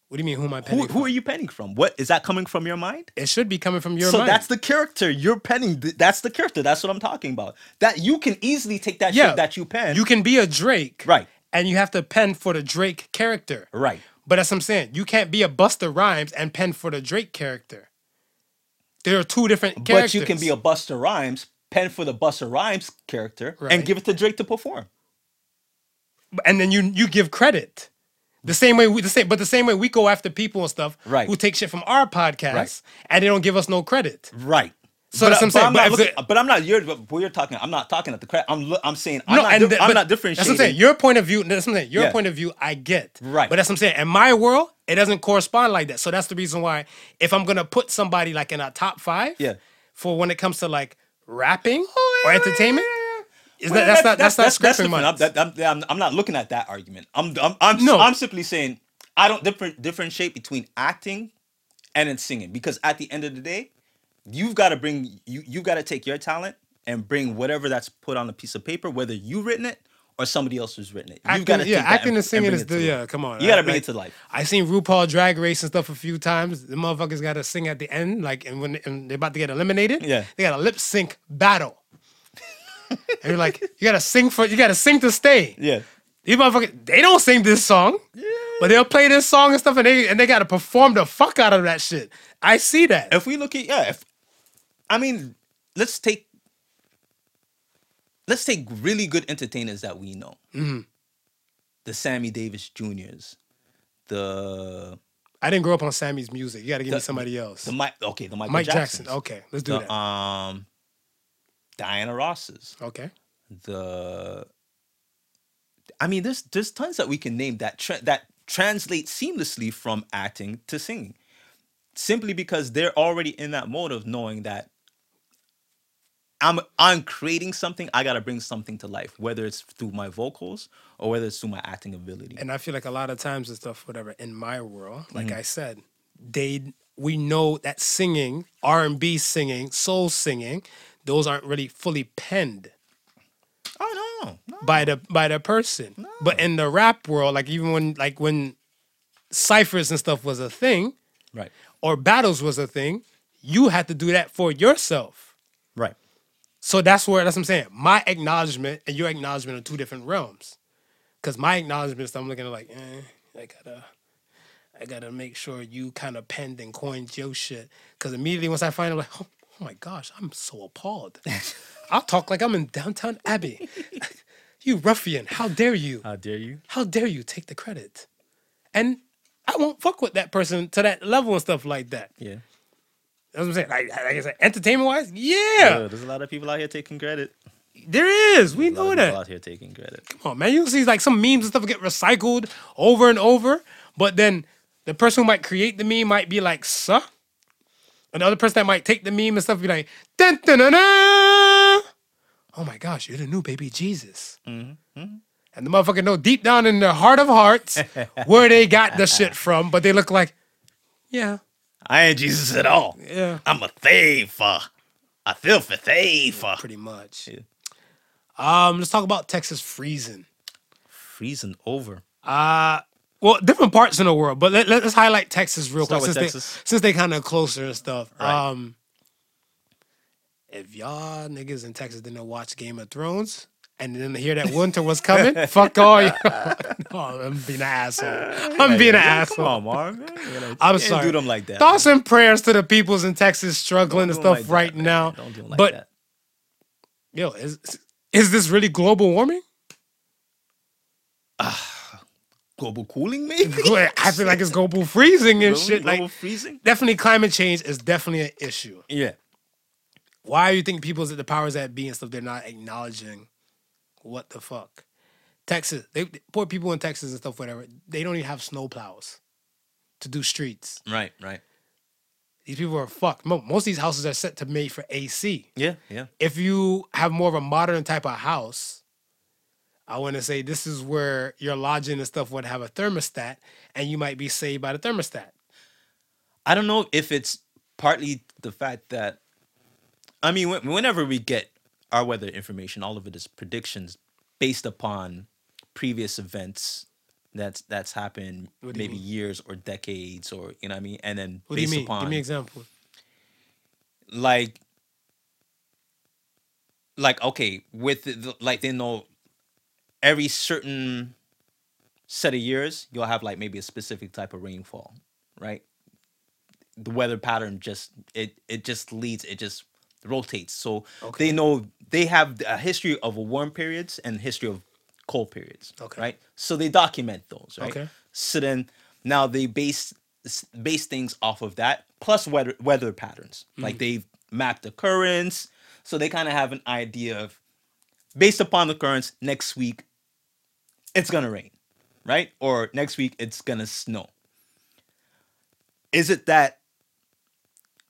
what do you mean? Who am I Who, penning? who are you penning from? What is that coming from your mind? It should be coming from your so mind. that's the character you're penning. That's the character. That's what I'm talking about. That you can easily take that yeah shit that you pen. You can be a Drake, Right. And you have to pen for the Drake character, right. But that's what I'm saying. You can't be a Busta Rhymes and pen for the Drake character. There are two different characters. But you can be a Busta Rhymes, pen for the Busta Rhymes character, Right. and give it to Drake to perform. and then you you give credit. The same way we the same, but the same way we go after people and stuff Right. who take shit from our podcast Right. and they don't give us no credit. Right. So that's what I'm saying. I'm But not looking, it- but I'm not. You're. But we're talking. I'm not talking at the credit. I'm. I'm saying. I'm not. and di- the- I'm not differentiating. That's what I'm saying. Your point of view. That's what I'm saying. Your Yeah. point of view, I get. Right. But that's what I'm saying. In my world, it doesn't correspond like that. So that's the reason why, if I'm gonna put somebody like in a top five, Yeah. for when it comes to like rapping oh, or entertainment, is Well, that that's, not that's, not scrapping different. money. I'm, that- I'm, I'm, I'm not looking at that argument. I'm. I'm. I'm, No. I'm simply saying I don't different differentiate between acting and then singing because at the end of the day, you've got to bring you. You've got to take your talent and bring whatever that's put on a piece of paper, whether you written it or somebody else has written it. You've Acting, got to yeah, acting and- and singing is the yeah. Come on, You got to bring like, it to life. I seen RuPaul Drag Race and stuff a few times. The motherfuckers got to sing at the end, like, and when and they're about to get eliminated, Yeah. they got a lip sync battle. and you're like, you gotta sing for, you gotta sing to stay. Yeah. These motherfuckers, they don't sing this song, Yeah. but they'll play this song and stuff, and they and they gotta perform the fuck out of that shit. I see that. if we look at yeah, if I mean, let's take let's take really good entertainers that we know. Mm-hmm. The Sammy Davis Juniors, the I didn't grow up on Sammy's music. You gotta give me The- somebody else. the Mike okay the Michael Mike Jacksons, Jackson. Okay, let's do the that. um Diana Rosses, okay. the I mean, there's there's tons that we can name that tra- that translate seamlessly from acting to singing, simply because they're already in that mode of knowing that I'm I'm creating something. I gotta bring something to life, whether it's through my vocals or whether it's through my acting ability. And I feel like a lot of times and stuff, whatever, in my world, like Mm-hmm. I said, they we know that singing, R and B singing, soul singing, those aren't really fully penned Oh no, no. by the by the person. No. But in the rap world, like even when like when ciphers and stuff was a thing, Right, or battles was a thing, you had to do that for yourself. right. So that's where that's what I'm saying. My acknowledgement and your acknowledgement are two different realms. Cause my acknowledgement is I'm looking at like, eh, I gotta I gotta make sure you kind of penned and coined your shit. Cause immediately once I find it, like, oh, oh my gosh, I'm so appalled. I'll talk like I'm in Downton Abbey. you ruffian, how dare you? How dare you? How dare you take the credit? And I won't fuck with that person to that level and stuff like that. Yeah. That's what I'm saying. Like, like I said, entertainment wise, yeah, Yeah, there's a lot of people out here taking credit. there is. We A lot know of that. out here taking credit. Come on, man. You see like some memes and stuff get recycled over and over, but then the person who might create the meme might be like, "Suh," and the other person that might take the meme and stuff be like, dun, dun, dun, dun. "Oh my gosh, you're the new baby Jesus." Mm-hmm. And the motherfucker know deep down in their heart of hearts where they got the shit from, but they look like, yeah, I ain't Jesus at all. yeah, I'm a thief. A filthy thief. uh. pretty much. Yeah. Um, let's talk about Texas freezing. Freezing over. Uh well, different parts in the world, but let, us highlight Texas real Start quick since Texas. they since they kind of closer and stuff. Right. Um, if y'all niggas in Texas didn't watch Game of Thrones and didn't hear that winter was coming, fuck all you. no, I'm being an asshole. I'm being an asshole. Come on. Man. You know, I'm sorry. do them like that. Thoughts and prayers to the peoples in Texas struggling and stuff like that, right man. now. Don't do 'em like but that. yo, is is this really global warming? Ah. Global cooling, maybe? I feel like it's global freezing and Really? shit. Global Like freezing? definitely climate change is definitely an issue. Yeah. Why do you think people's at the powers that be and stuff they're not acknowledging what the fuck? Texas, they poor people in Texas and stuff, whatever, they don't even have snow plows to do streets. Right, right. These people are fucked. Most of these houses are set to made for AC. Yeah, yeah. If you have more of a modern type of house, I want to say this is where your lodging and stuff would have a thermostat, and you might be saved by the thermostat. I don't know if it's partly the fact that, I mean, whenever we get our weather information, all of it is predictions based upon previous events that's that's happened What do you maybe mean? years or decades or you know what I mean, and then What do you based mean? upon Give me an example. like like okay with the- like they know every certain set of years you'll have like maybe a specific type of rainfall right the weather pattern just it it just leads it just rotates so Okay. they know they have a history of warm periods and history of cold periods Okay. right so they document those right Okay. so then now they base base things off of that plus weather weather patterns Mm-hmm. like they've mapped the currents so they kind of have an idea of based upon the currents next week it's gonna rain right or next week it's gonna snow is it that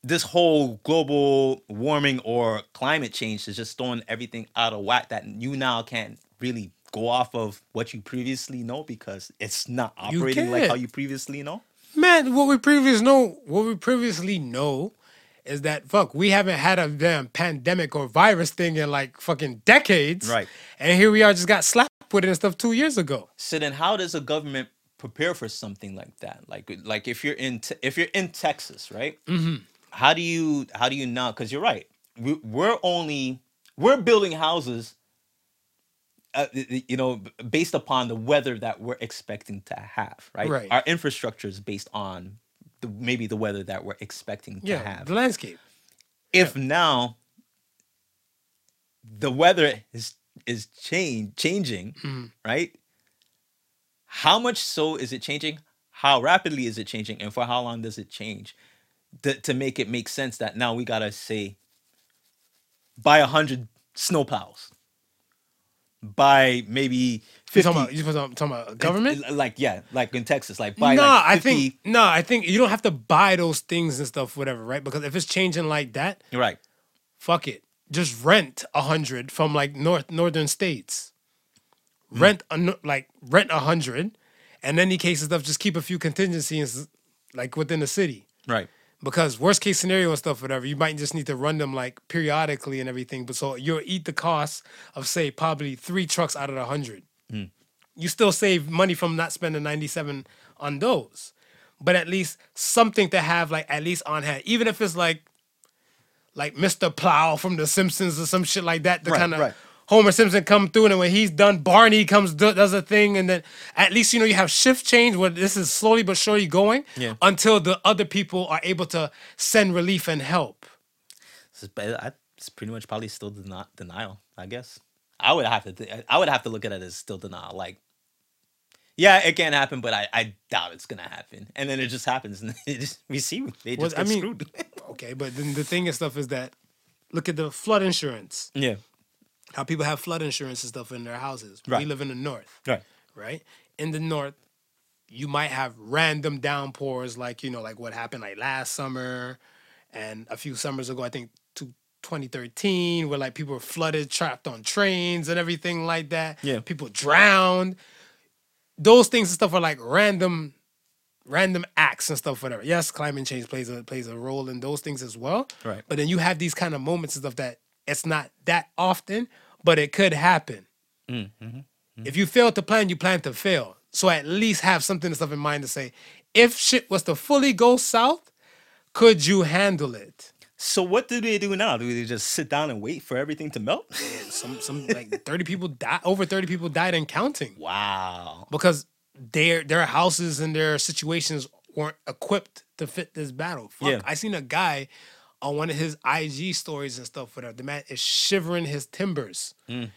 this whole global warming or climate change is just throwing everything out of whack that you now can't really go off of what you previously know because it's not You operating like can't. how you previously know Man, what we previously know, what we previously know, is that fuck, we haven't had a damn pandemic or virus thing in like fucking decades. Right. And here we are, just got slapped with it and stuff two years ago. so then how does a government prepare for something like that like like if you're in te- if you're in texas right Mm-hmm. How do you how do you now because you're right. We, we're only we're building houses uh, you know based upon the weather that we're expecting to have right, Right. our infrastructure is based on the, maybe the weather that we're expecting to Yeah, have. the landscape. if now the weather is is change changing Mm-hmm. right? How much so is it changing? How rapidly is it changing? And for how long does it change to, to make it make sense that now we gotta say buy a hundred snowplows buy maybe You 50 talking about, you talking about government? Like yeah like in texas like buy no, like I 50 think no, I think you don't have to buy those things and stuff, whatever, right? Because if it's changing like that, You're right fuck it. Just rent a hundred from like north northern states. Hmm. Rent a, nu- like rent a hundred, and in any case and stuff, just keep a few contingencies like within the city. right Because worst case scenario and stuff, whatever, you might just need to run them like periodically and everything. But so you'll eat the cost of say probably three trucks out of the hundred. Hmm. You still save money from not spending ninety seven on those, but at least something to have like at least on hand, even if it's like like Mr. Plow from The Simpsons or some shit like that to Right, kind of right. Homer Simpson come through, and when he's done, Barney comes does a thing, and then at least you know you have shift change where this is slowly but surely going Yeah. until the other people are able to send relief and help. It's, I- pretty much probably still deni- denial. I guess I would have to. th- I would have to look at it as still denial. Like, yeah, it can happen, but I, I doubt it's gonna happen. And then it just happens, and it just, we see they Well, just I get mean- screwed. Okay, but then the thing and stuff is that look at the flood insurance. yeah, How people have flood insurance and stuff in their houses. We live in the north. right. right? In the north, you might have random downpours like, you know, like what happened like last summer and a few summers ago, I think to 2013, where like people were flooded, trapped on trains and everything like that. Yeah. People drowned. Those things and stuff are like random random acts and stuff, whatever. Yes, climate change plays a plays a role in those things as well. Right. But then you have these kind of moments and stuff that it's not that often, but it could happen. Mm, mm-hmm, mm-hmm. If you fail to plan, you plan to fail. So at least have something and stuff in mind to say, if shit was to fully go south, could you handle it? So what do they do now? Do they just sit down and wait for everything to melt? Some some like 30 people died over 30 people died and counting. wow. Because their their houses and their situations weren't equipped to fit this battle. Fuck, Yeah. I seen a guy on one of his IG stories and stuff whatever. The man is shivering his timbers. Mm,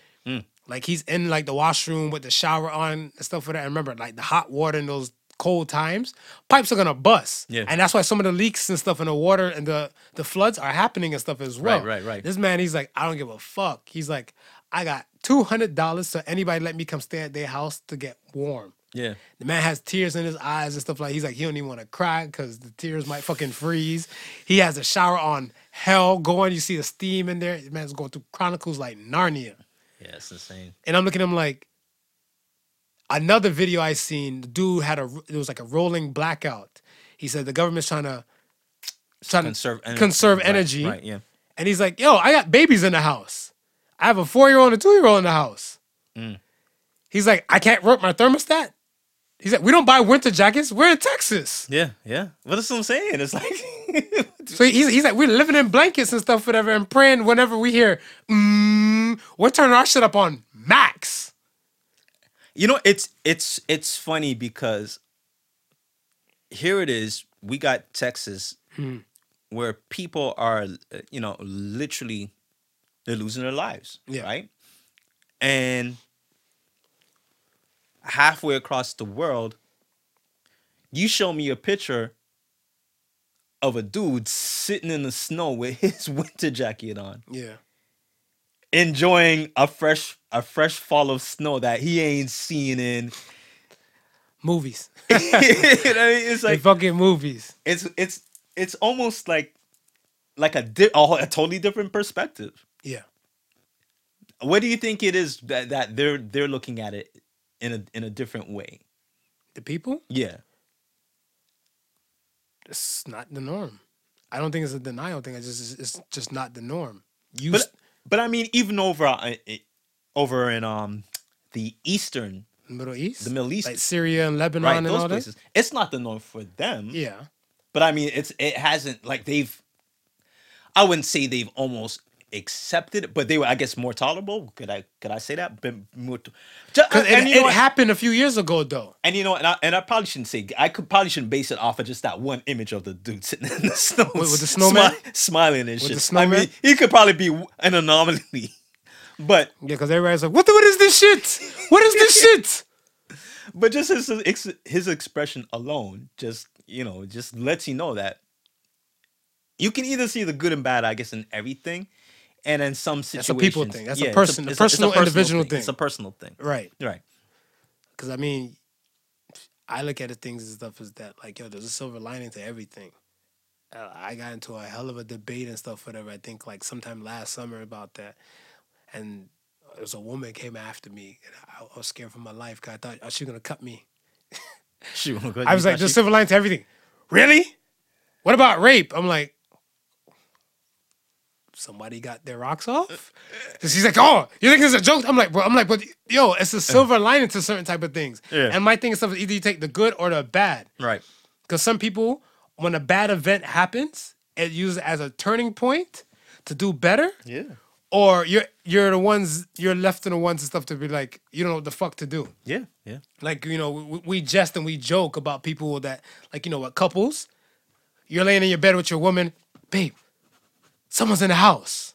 Like he's in like the washroom with the shower on and stuff like that. And remember, like the hot water in those cold times, pipes are gonna bust. Yeah. And that's why some of the leaks and stuff in the water and the the floods are happening and stuff as well. Right, right, right. This man, he's like, I don't give a fuck. He's like, I got two hundred dollars so anybody let me come stay at their house to get warm. Yeah. The man has tears in his eyes and stuff like. He's like he don't even want to cry because the tears might fucking freeze. He has a shower on hell going. You see the steam in there. The man's going through chronicles like Narnia. Yeah, it's insane. And I'm looking at him like another video I seen. The dude had a it was like a rolling blackout. He said the government's trying to trying Conserve to energy. conserve Right, energy. Right. Yeah. And he's like, "Yo, I got babies in the house. I have a four year old and a two year old in the house." Mm. He's like, "I can't work my thermostat." He's like, "We don't buy winter jackets. We're in Texas." Yeah. Yeah. Well, that's what I'm saying. It's like. So he's, he's like, we're living in blankets and stuff, whatever, and praying whenever we hear, mm, we're turning our shit up on max. You know, it's it's it's funny because here it is. We got Texas, Hmm. where people are, you know, literally they're losing their lives, Yeah. right? And halfway across the world, you show me a picture of a dude sitting in the snow with his winter jacket on Yeah. enjoying a fresh a fresh fall of snow that he ain't seen in Movies. you know I mean? it's Like like fucking movies. it's it's it's almost like like a di- a, a totally different perspective Yeah. what do you think it is that, that they're they're looking at it in a in a different way The people, yeah it's not the norm. I don't think it's a denial thing. It's just it's just not the norm. You but but i mean even over uh, over in um the eastern Middle East, the Middle East. like Syria and Lebanon right and those all that. places it's not the norm for them Yeah. But I mean, it's it hasn't like they've. I wouldn't say they've almost accepted but they were, I guess, more tolerable. Could I could I say that? Been more. To, Ju- Because it, and you know it what? happened a few years ago, though. And you know, and I, and I probably shouldn't say I could probably shouldn't base it off of just that one image of the dude sitting in the snow With- with the snowman? smi- smiling and shit. the I snowman? mean, he could probably be an anomaly, but Yeah, because everybody's like, what, the, what is this shit? What is this shit? but just his ex- his expression alone, just you know, just lets you know that you can either see the good and bad, I guess, in everything, and in some situations, That's a people thing. That's a it's person- a it's personal, personal individual It's thing. It's a personal thing, Right. right? Because I mean, I look at the things and stuff as that, like, yo, there's a silver lining to everything. Uh, I got into a hell of a debate and stuff, whatever. I think like sometime last summer about that, and there was a woman came after me, and I, I was scared for my life because I thought oh, she was gonna cut me. she Shoot, I was like, there's a silver lining to everything. Really? What about rape? I'm like, somebody got their rocks off. And she's like, oh, you think it's a joke? I'm like, bro, I'm like, but yo, it's a silver lining to certain type of things. Yeah. And my thing is something either you take the good or the bad. Right. Because some people, when a bad event happens, it uses it as a turning point to do better. Yeah. Or you're you're the ones you're left in the ones and stuff to be like you don't know what the fuck to do. Yeah. Yeah. Like you know we, we jest and we joke about people that like you know what couples. You're laying in your bed with your woman, babe. Someone's in the house.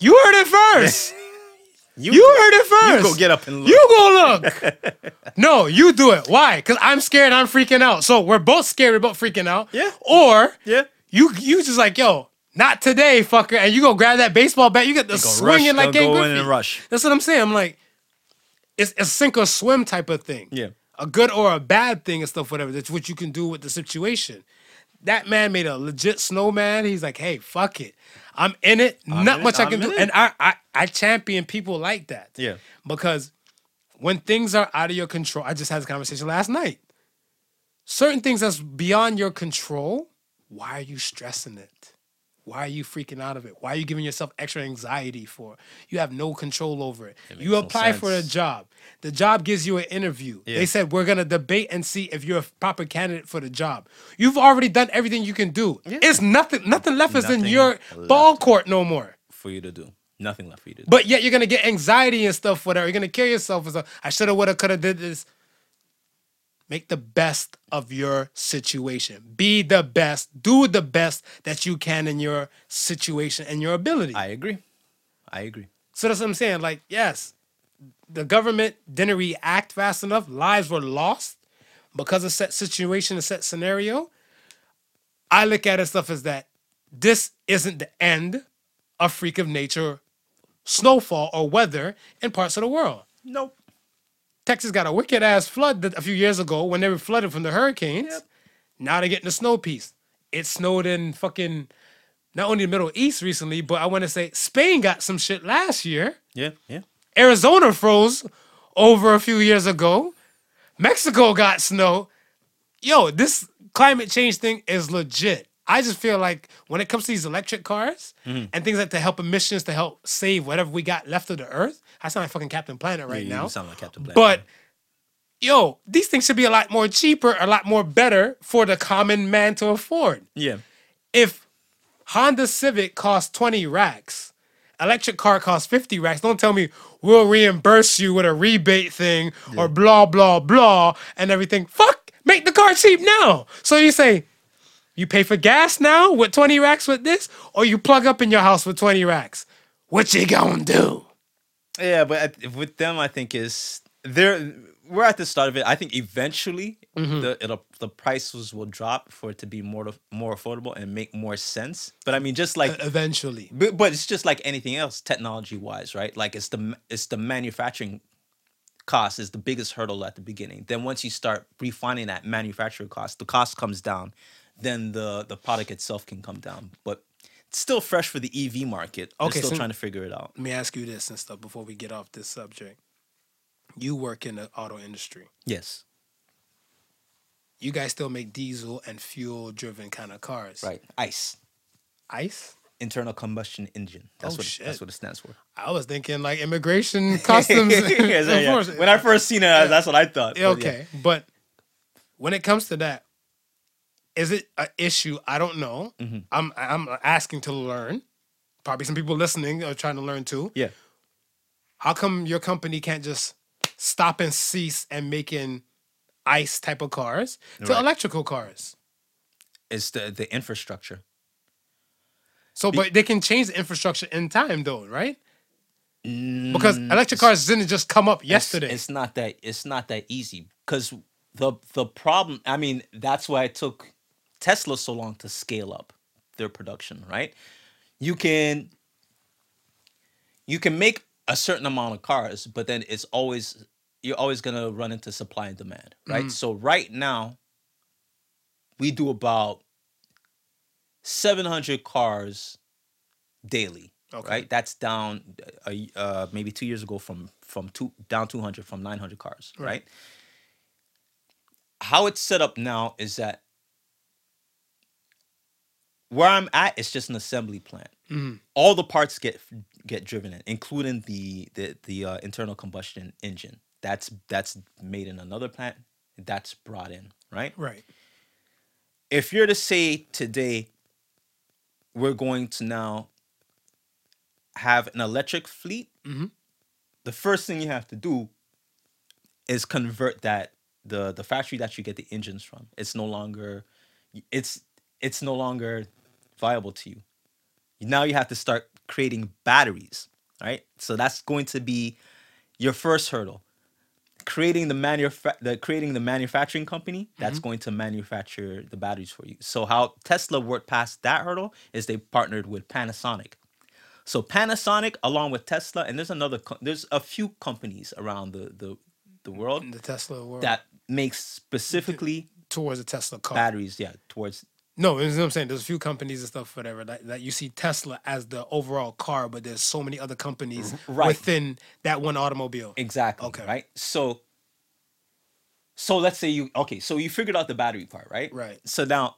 You heard it first. You heard it first. You go get up and look. You go look. no, you do it. Why? Because I'm scared. I'm freaking out. So we're both scared about freaking out. Yeah. Or Yeah. you you just like yo, not today, fucker, and you go grab that baseball bat. You get the rush, swinging like go in Griffey. and rush. That's what I'm saying. I'm like, it's a sink or swim type of thing. Yeah. A good or a bad thing and stuff, whatever. That's what you can do with the situation. That man made a legit snowman. He's like, hey, fuck it. I'm in it. I'm Not in it, much I I'm can do. And I, I I champion people like that. Yeah. Because when things are out of your control, I just had this conversation last night. Certain things that's beyond your control, why are you stressing it? Why are you freaking out of it? Why are you giving yourself extra anxiety for? You have no control over it. makes you no apply for a job. The job gives you an interview. Yeah. They said we're gonna debate and see if you're a proper candidate for the job. You've already done everything you can do. It's nothing. Nothing left is in your ball court no more. For you to do. Nothing left for you to do. But yet you're gonna get anxiety and stuff. Whatever you're gonna kill yourself. As a, I should have, would have, could have did this. Make the best of your situation. Be the best. Do the best that you can in your situation and your ability. I agree. I agree. So that's what I'm saying. Like, yes, the government didn't react fast enough. Lives were lost because of set situation, a set scenario. I look at it stuff as that this isn't the end of freak of nature, snowfall or weather in parts of the world. Nope. Texas got a wicked ass flood that- a few years ago when they were flooded from the hurricanes. Now they're getting the snow piece. It snowed in fucking not only the Middle East recently, but I want to say Spain got some shit last year. Yeah. Yeah. Arizona froze over a few years ago. Mexico got snow. Yo, this climate change thing is legit. I just feel like when it comes to these electric cars Mm-hmm. and things like to help emissions to help save whatever we got left of the earth, I sound like fucking Captain Planet right Yeah, now. You sound like Captain Planet. But yo, these things should be a lot more cheaper, a lot more better for the common man to afford. yeah. If Honda Civic costs 20 racks, electric car costs 50 racks, don't tell me we'll reimburse you with a rebate thing or blah, blah, blah, and everything. Fuck, make the car cheap now. So you say, you pay for gas now with 20 racks with this, or you plug up in your house with 20 racks. What you gonna do? Yeah, but I- with them, I think is they're we're at the start of it. I think eventually Mm-hmm. the it'll, the prices will drop for it to be more more affordable and make more sense. But I mean, just like Eventually. But, but it's just like anything else, technology wise, right? Like it's the it's the manufacturing cost is the biggest hurdle at the beginning. Then once you start refining that manufacturing cost, the cost comes down. Then the the product itself can come down. But still fresh for the EV market. They're Okay, still so- trying to figure it out. Let me ask you this and stuff before we get off this subject. You work in the auto industry. Yes, You guys still make diesel and fuel driven kind of cars. right. ICE, ICE? internal combustion engine. That's Oh, what shit. that's what it stands for. I was thinking like immigration customs. Yes, yeah, yeah. When I first seen it, that's what I thought. Yeah, but yeah. okay. But when it comes to that, is it an issue? I don't know. Mm-hmm. I'm I'm asking to learn. Probably some people listening are trying to learn too. Yeah. How come your company can't just stop and cease and making ICE type of cars to Right. electrical cars? It's the the infrastructure. So, but they can change the infrastructure in time, though, right? Because electric cars didn't just come up Mm, It's- yesterday. It's, not that it's not that easy because the the problem. I mean, that's why it took Tesla so long to scale up their production. Right? You can you can make a certain amount of cars, but then it's always you're always gonna run into supply and demand. Right? So right now, we do about seven hundred cars daily. Okay. Right? That's down uh, uh, maybe two years ago from from two down two hundred from nine hundred cars. Right. Right. How it's set up now is that where I'm at, it's just an assembly plant. All the parts get get driven in, including the the the uh, internal combustion engine. That's that's made in another plant. That's brought in, right? Right. If you're to say today, we're going to now have an electric fleet, the first thing you have to do is convert that the the factory that you get the engines from. It's no longer it's it's no longer viable to you. Now you have to start creating batteries, right? So that's going to be your first hurdle. Creating the manufa- the creating the manufacturing company that's mm-hmm. going to manufacture the batteries for you. So how Tesla worked past that hurdle is they partnered with Panasonic. So Panasonic, along with Tesla, and there's another, co- there's a few companies around the the, the world In the Tesla world. that makes specifically towards a Tesla car. batteries. Yeah, towards No, you know what I'm saying. There's a few companies and stuff, whatever, that, that you see Tesla as the overall car, but there's so many other companies mm-hmm. right. within that one automobile. exactly. Okay. Right. So. So let's say you okay. So you figured out the battery part, right? Right. So now.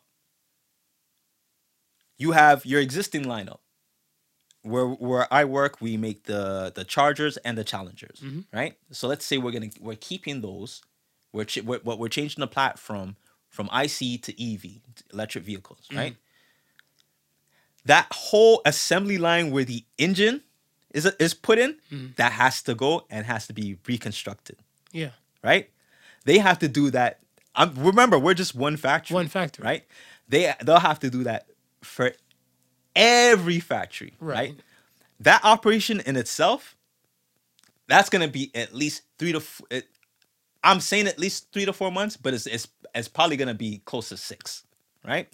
You have your existing lineup. Where where I work, we make the the Chargers and the Challengers, mm-hmm. right? So let's say we're gonna we're keeping those. We're, ch- we're what we're changing the platform from IC to EV, electric vehicles, right? That whole assembly line where the engine is is put in, that has to go and has to be reconstructed, Yeah. right? They have to do that. Um, remember, we're just one factory. One factory. right? They they'll have to do that for every factory, right? Right. That operation in itself, that's gonna be at least three to. F- it, I'm saying at least three to four months, but it's it's it's probably gonna be close to six, right?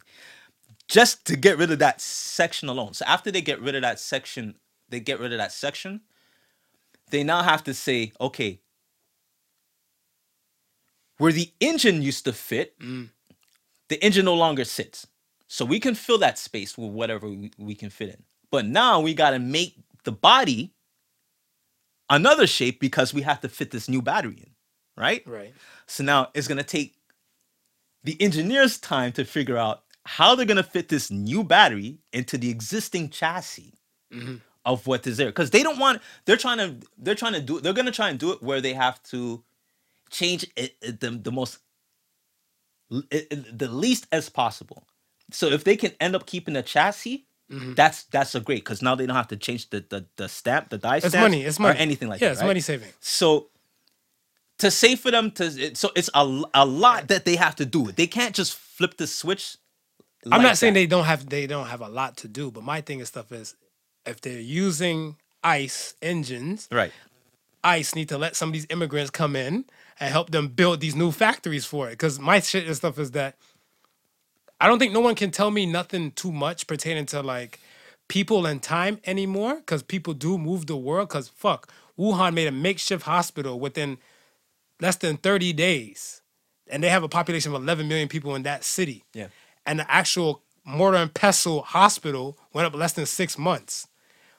Just to get rid of that section alone. So after they get rid of that section, they get rid of that section. They now have to say, okay, where the engine used to fit, mm. the engine no longer sits. So we can fill that space with whatever we, we can fit in. But now we got to make the body another shape because we have to fit this new battery in, right? Right. So now it's going to take the engineers time to figure out how they're going to fit this new battery into the existing chassis mm-hmm. of what is there because they don't want they're trying to they're trying to do they're going to try and do it where they have to change it, it- the, the most it- the least as possible so if they can end up keeping the chassis mm-hmm. that's that's a great because now they don't have to change the the, the stamp the die It's stamps money. It's money. or anything like yeah, that Yeah, it's right? money saving. So to say for them to it- so it's a, a lot that they have to do. They can't just flip the switch. I'm like not saying that. they don't have they don't have a lot to do, but my thing and stuff is if they're using ICE engines, right. ICE need to let some of these immigrants come in and help them build these new factories for it. Because my shit and stuff is that I don't think no one can tell me nothing too much pertaining to like people and time anymore. Because people do move the world. Because fuck, Wuhan made a makeshift hospital within less than 30 days, and they have a population of 11 million people in that city. Yeah. And the actual mortar and pestle hospital went up less than six months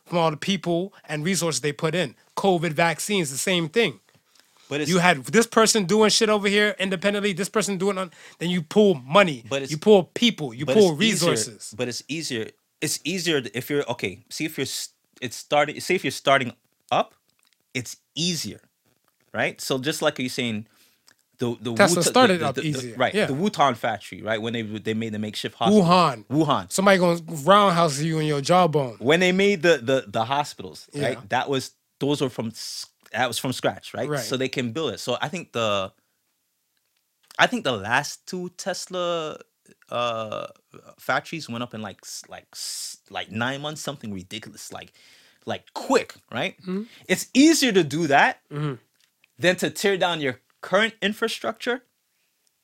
from all the people and resources they put in. COVID vaccines, the same thing. But it's You had this person doing shit over here independently, this person doing on, then you pull money, But it's- you pull people, you pull it's easier- resources. but it's easier. It's easier if you're okay. See if you're it's starting. Say if you're starting up, it's easier, right? So just like you're saying, the the Tesla started the- the- the- easier, right? yeah. The Wutan factory, right? When they they made the makeshift hospital, Wuhan. Wuhan. Somebody gonna roundhouse you in your jawbone. when they made the the the hospitals, Yeah. right? That was those were from that was from scratch, right? Right. So they can build it. So I think the I think the last two Tesla uh factories went up in like like like 9 months something ridiculous like like quick, right? Mm-hmm. It's easier to do that than to tear down your current infrastructure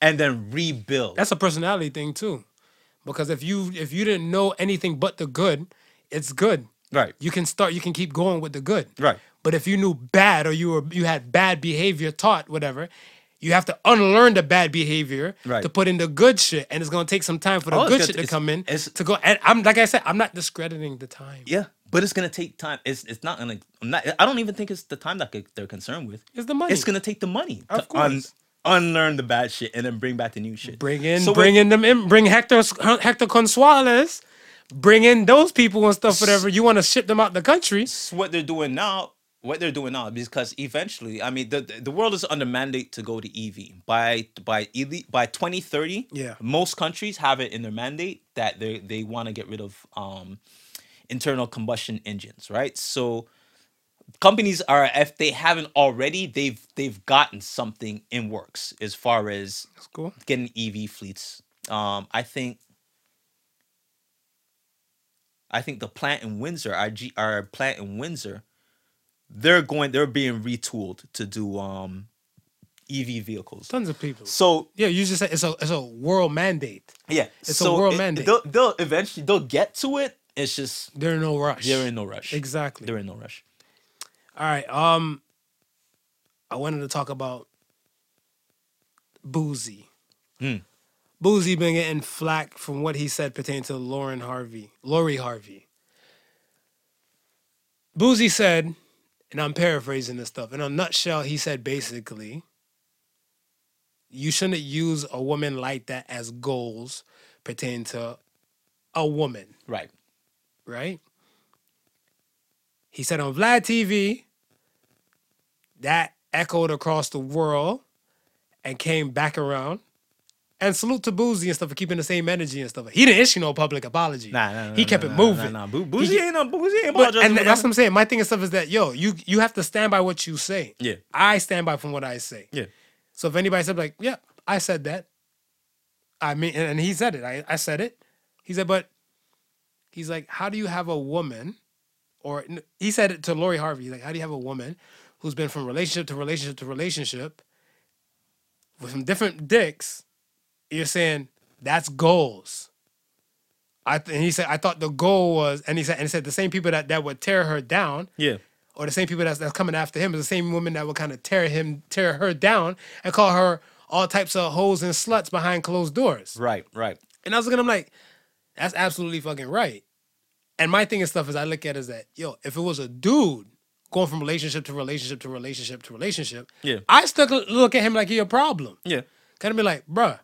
and then rebuild. That's a personality thing too. Because if you if you didn't know anything but the good, it's good. right. You can start you can keep going with the good. Right. But if you knew bad or you were you had bad behavior taught, whatever, you have to unlearn the bad behavior Right. to put in the good shit. And it's gonna take some time for the Oh, good shit to come in to go and I'm like I said, I'm not discrediting the time. Yeah, but it's gonna take time. It's it's not gonna. I'm not. I don't even think it's the time that they- they're concerned with. It's the money. It's gonna take the money Of to un, course. unlearn the bad shit and then bring back the new shit. Bring in, So bring in them, in, bring Hector Hector Consuales bring in those people and stuff, whatever. You want to ship them out the country. It's what they're doing now. What they're doing now, because eventually, I mean, the the world is under mandate to go to EV by by elite by twenty thirty. Yeah. most countries have it in their mandate that they they want to get rid of um, internal combustion engines, right? So companies are if they haven't already, they've they've gotten something in works as far as That's cool. getting EV fleets. Um, I think I think the plant in Windsor, our, G, our plant in Windsor, they're going, they're being retooled to do um, EV vehicles. Tons of people. So Yeah, you just said it's a it's a world mandate. yeah, It's a world it- mandate. They'll, they'll eventually they'll get to it. It's just They're in no rush. they're in no rush. Exactly. They're in no rush. All right. Um, I wanted to talk about Boosie. Hmm. Boosie been getting flack from what he said pertaining to Lauren Harvey, Lori Harvey. Boosie said, and I'm paraphrasing this stuff. In a nutshell, he said basically, you shouldn't use a woman like that as goals pertaining to a woman Right. Right? He said on Vlad TV, that echoed across the world and came back around. And salute to Boosie and stuff for keeping the same energy and stuff. He didn't issue no public apology. Nah, nah, nah, he kept nah, it moving. Nah, nah. Boo- Boosie He- ain't no Boosie ain't apologizing and that's what. I'm saying. My thing and stuff is that yo, you you have to stand by what you say. Yeah. I stand by from what I say. Yeah. So if anybody said like, yeah, I said that. I mean, and, and he said it. I, I said it. He said, but he's like, how do you have a woman, or he said it to Lori Harvey. He's like, how do you have a woman who's been from relationship to relationship to relationship with some different dicks? You're saying that's goals. I th- and he said, I thought the goal was, and he said, and he said the same people that, that would tear her down Yeah. or the same people that's, that's coming after him is the same woman that would kind of tear him, tear her down and call her all types of hoes and sluts behind closed doors. Right. Right. And I was looking, I'm like, that's absolutely fucking right. And my thing and stuff is I look at it as that, yo, if it was a dude going from relationship to relationship to relationship to relationship, Yeah. I still look at him like he a problem. Yeah. Kind of be like, bruh,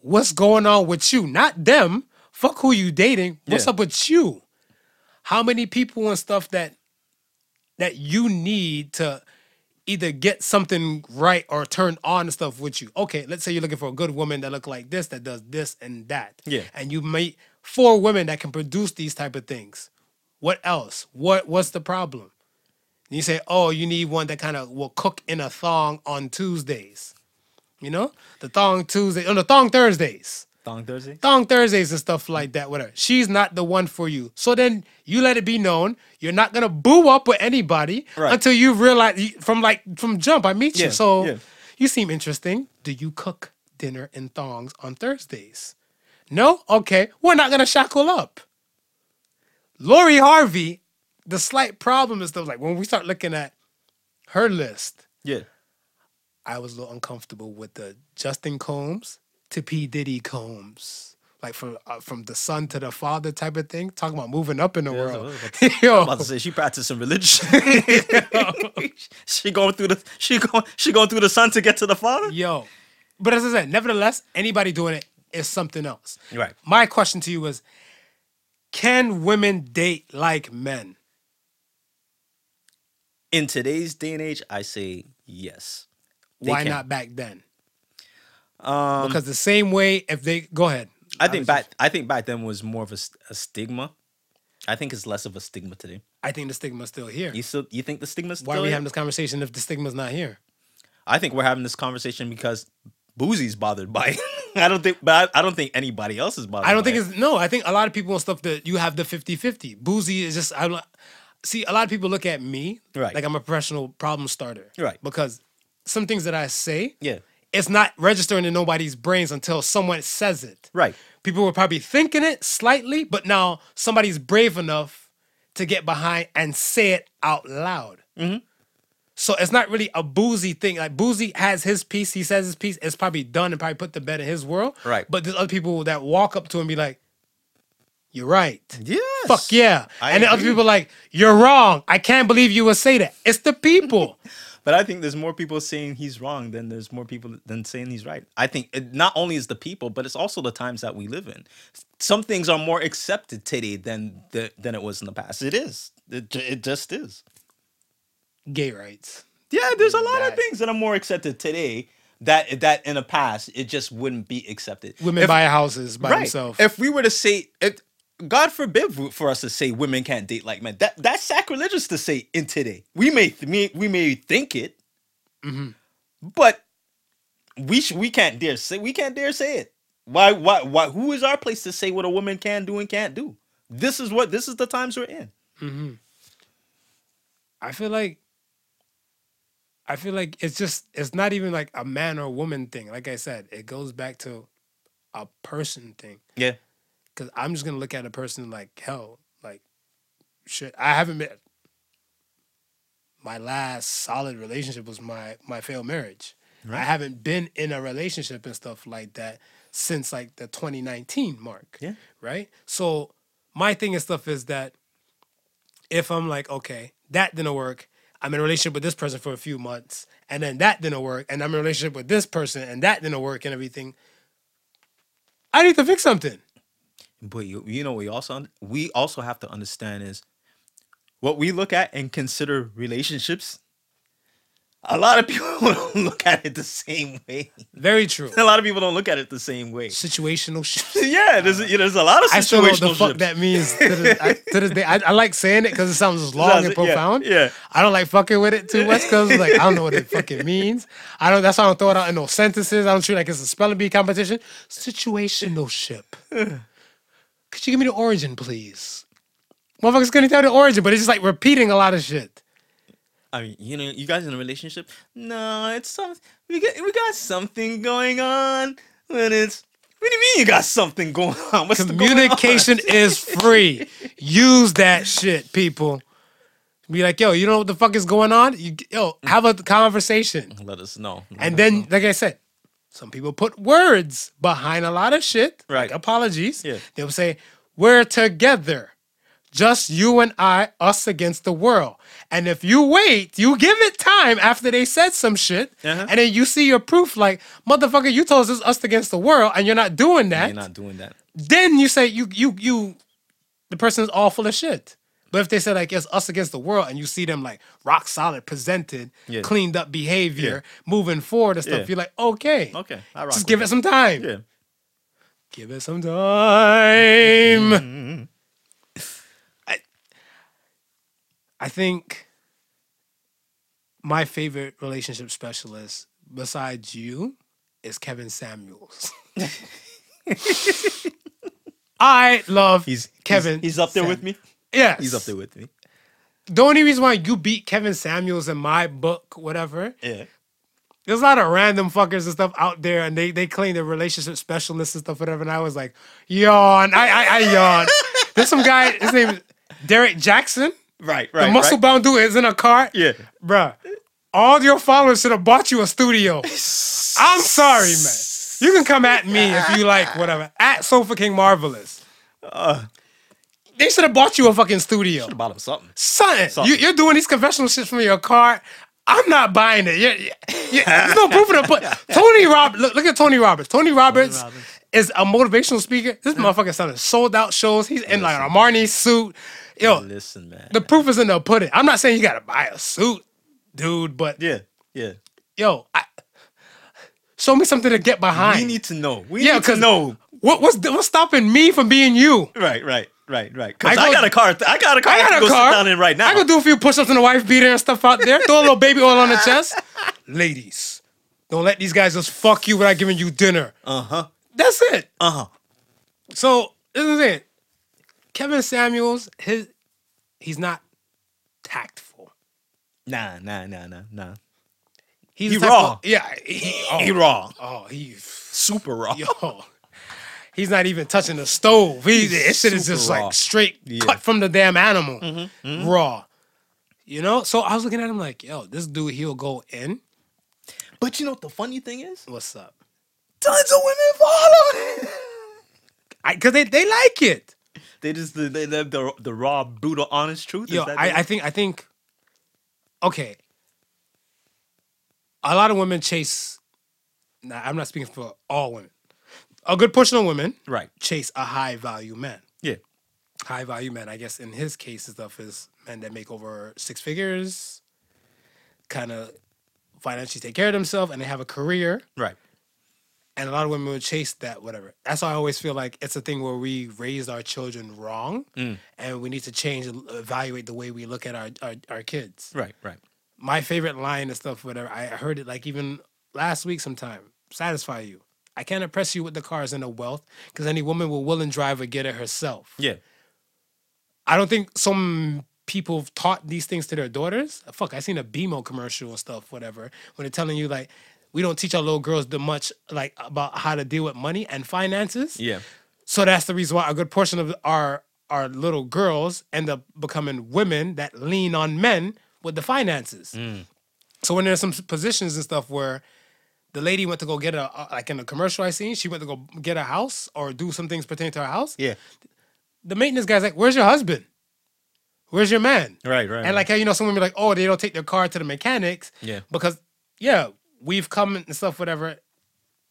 what's going on with you? Not them. Fuck who you dating. What's Yeah. up with you? How many people and stuff that that you need to either get something right or turned on and stuff with you? Okay, let's say you're looking for a good woman that look like this, that does this and that. Yeah. And you meet four women that can produce these type of things. What else? What what's the problem? And you say, oh, you need one that kind of will cook in a thong on Tuesdays. You know? The thong Tuesday, on the thong Thursdays. Thong Thursday. Thong Thursdays and stuff like that, whatever. She's not the one for you. So then you let it be known you're not gonna boo up with anybody Right. until you realize from like from jump, I meet you. So yeah. you seem interesting. Do you cook dinner in thongs on Thursdays? No? Okay. We're not gonna shackle up. Lori Harvey, the slight problem is stuff like when we start looking at her list, Yeah. I was a little uncomfortable with the Justin Combs to P Diddy Combs, like from uh, from the son to the father type of thing. Talking about moving up in the that's world. I was Yo, about to say she practicing religion. she going through the she going she going through the son to get to the father. yo. But as I said, nevertheless, anybody doing it is something else. Right. My question to you is, can women date like men? In today's day and age, I say yes. They Why can. not back then? Um, Because the same way, if they go ahead. I think back I think back then was more of a, a stigma. I think it's less of a stigma today. I think the stigma's still here. You still you think the stigma's still Why are we here? having this conversation if the stigma's not here? I think we're having this conversation because Boosie's bothered by it. I don't think but I, I don't think anybody else is bothered. I don't think it. it's no. I think a lot of people and stuff that you have the 50-50. Boosie is just I see a lot of people look at me Right. like I'm a professional problem starter. Right. Because some things that I say, Yeah. it's not registering in nobody's brains until someone says it. Right. People were probably thinking it slightly, but now somebody's brave enough to get behind and say it out loud. Mm-hmm. So it's not really a Boosie thing. Like Boosie has his piece, he says his piece, it's probably done and probably put to bed in his world. Right. But there's other people that walk up to him and be like, You're right. Yes. Fuck yeah. I and then other people like, You're wrong. I can't believe you would say that. It's the people. But I think there's more people saying he's wrong than there's more people than saying he's right. I think it not only is the people, but it's also the times that we live in. Some things are more accepted today than the, than it was in the past. It is. It, it just is. Gay rights. Yeah, there's a lot of things that are more accepted today that that in the past it just wouldn't be accepted. Women If- buy houses by right. themselves. If we were to say, if, God forbid for us to say women can't date like men, that that's sacrilegious to say in today. We may we, we may think it, Mm-hmm. but we sh- we can't dare say we can't dare say it. Why why why? Who is our place to say what a woman can do and can't do? This is what this is the times we're in. I feel like I feel like it's just it's not even like a man or woman thing. Like I said, it goes back to a person thing. Yeah. Cause I'm just gonna look at a person like hell, like shit. I haven't been my last solid relationship was my my failed marriage. Right. I haven't been in a relationship and stuff like that since like the 2019 mark. Yeah. Right? So my thing and stuff is that if I'm like, okay, that didn't work, I'm in a relationship with this person for a few months, and then that didn't work, and I'm in a relationship with this person, and that didn't work, and everything. I need to fix something. But you, you know, we also we also have to understand is what we look at and consider relationships. A lot of people don't look at it the same way. Very true. A lot of people don't look at it the same way. Situational shit. Yeah, there's you know, there's a lot of I still know what situational the fuck that means to this, I, to this day. I, I like saying it because it sounds long and yeah, profound. yeah. I don't like fucking with it too much because like I don't know what it fucking means. I don't. That's why I don't throw it out in no sentences. I don't treat it like it's a spelling bee competition. Situationship. Could you give me the origin, please? Motherfuckers couldn't tell the origin, but it's just like repeating a lot of shit. I mean, you know, you guys in a relationship? No, it's some we got we got something going on. When it's what do you mean you got something going on? What's the going on? Communication is free. Use that shit, people. Be like, yo, you know what the fuck is going on? You, yo, mm. have a conversation. Let us know. Let And us then, know. like I said, some people put words behind a lot of shit. Right. Like apologies. Yeah. They'll say, We're together. Just you and I, us against the world. And if you wait, you give it time after they said some shit, Uh-huh. and then you see your proof, like, motherfucker, you told us it's us against the world, and you're not doing that. you're not doing that. then you say you you you the person's all full of shit. But if they said like it's us against the world and you see them like rock solid, presented, Yeah. cleaned up behavior, moving forward and stuff, Yeah. you're like, okay. Okay, I rock Just give it some time. Yeah. Give it some time. Mm-hmm. I, I think my favorite relationship specialist besides you is Kevin Samuels. I love He's Kevin. He's, he's up there Sam- with me. Yeah, He's up there with me. The only reason why you beat Kevin Samuels in my book, whatever, Yeah. there's a lot of random fuckers and stuff out there, and they they claim they're relationship specialists and stuff, whatever. And I was like, yawn. I I, I yawn. There's some guy. His name is Derek Jackson. Right. Right. The muscle right. bound dude is in a car. Yeah. bruh. All your followers should have bought you a studio. I'm sorry, man. You can come at me if you like, whatever. At Sofa King Marvelous. Uh. they should have bought you a fucking studio. Should have bought him something. Something. Something. You, you're doing these confessional shits from your car. I'm not buying it. Yeah, yeah, yeah. There's no proof of the put. Tony Rob, look, look at Tony Roberts. Tony Roberts, Roberts. is a motivational speaker. This motherfucker selling sold out shows. He's in like Armani suit. Yo, Listen, man. the proof is in the pudding. I'm not saying you gotta buy a suit, dude, but yeah. Yeah. yo, I, show me something to get behind. We need to know. We yeah, need to know. what, what's what's stopping me from being you? Right. Right. Right. Right. Because I I, got a car. I got a car. I got can a go car. Sit down in right now. I could do a few push-ups in the wife beater and stuff out there. Throw a little baby oil on the chest. Ladies, don't let these guys just fuck you without giving you dinner. Uh huh. That's it. Uh huh. So this is it. Kevin Samuels, his he's not tactful. Nah. Nah. Nah. Nah. Nah. He's He raw. of- yeah, he, oh, He raw. Oh, he's Super raw. yo. He's not even touching the stove. He, this shit is just raw. like straight Yeah. Mm-hmm, cut from the damn animal, raw. You know. So I was looking at him like, yo, this dude, he'll go in. But you know what the funny thing is? What's up? Tons of women follow. I because they, they like it. They just they, they live the the raw, brutal, honest truth. Is Yo, I. I think I think. Okay. a lot of women chase. Nah, I'm not speaking for all women. A good portion of women Right. chase a high value man. Yeah. High value man, I guess in his case, and stuff is men that make over six figures, kind of financially take care of themselves, and they have a career. Right. And a lot of women would chase that, whatever. That's why I always feel like it's a thing where we raised our children wrong, mm. and we need to change and evaluate the way we look at our, our, our kids Right. Right. my favorite line and stuff, whatever. I heard it like even last week sometime. Satisfy you. I can't impress you with the cars and the wealth because any woman will will and drive or get it herself. Yeah. I don't think some people have taught these things to their daughters. Fuck, I seen a BMO commercial and stuff, whatever, when they're telling you like we don't teach our little girls the much like about how to deal with money and finances. Yeah. So that's the reason why a good portion of our our little girls end up becoming women that lean on men with the finances. Mm. So when there's some positions and stuff where the lady went to go get a like in a commercial I seen, she went to go get a house or do some things pertaining to her house. Yeah. The maintenance guy's like, "Where's your husband? Where's your man?" Right. Right. And like how you know, some women be like, "Oh, they don't take their car to the mechanics." Yeah. Because yeah, we've come and stuff, whatever.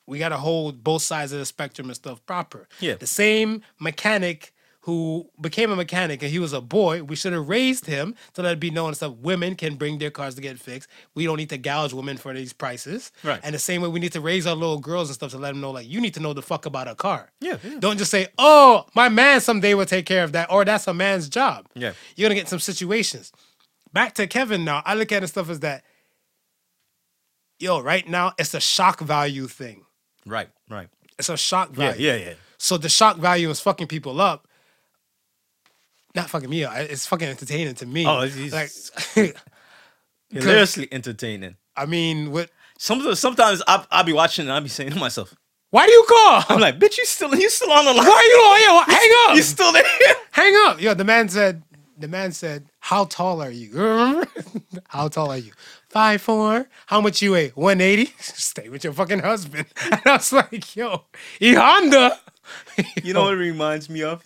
We got to hold both sides of the spectrum and stuff proper. Yeah. The same mechanic who became a mechanic and he was a boy, we should have raised him to let it be known and stuff. Women can bring their cars to get fixed. We don't need to gouge women for these prices. Right. And the same way we need to raise our little girls and stuff to let them know, like, you need to know the fuck about a car. Yeah, yeah. Don't just say, oh, my man someday will take care of that, or that's a man's job. Yeah. You're gonna get some situations. Back to Kevin now. I look at it stuff as that, yo, right now it's a shock value thing. Right. Right. It's a shock value. Yeah. Yeah. So the shock value is fucking people up. Not fucking me up. It's fucking entertaining to me. Oh, it's- like, Hilariously entertaining. I mean, what? Some sometimes I I'll be watching and I'll be saying to myself, Why do you call? I'm like, bitch, you still you still on the line? Why are you? Oh yeah, hang up. You still there? hang up. Yo, the man said. The man said, "How tall are you? How tall are you? Five four. How much you weigh? One eighty. Stay with your fucking husband." And I was like, "Yo, E Honda." You know what it reminds me of?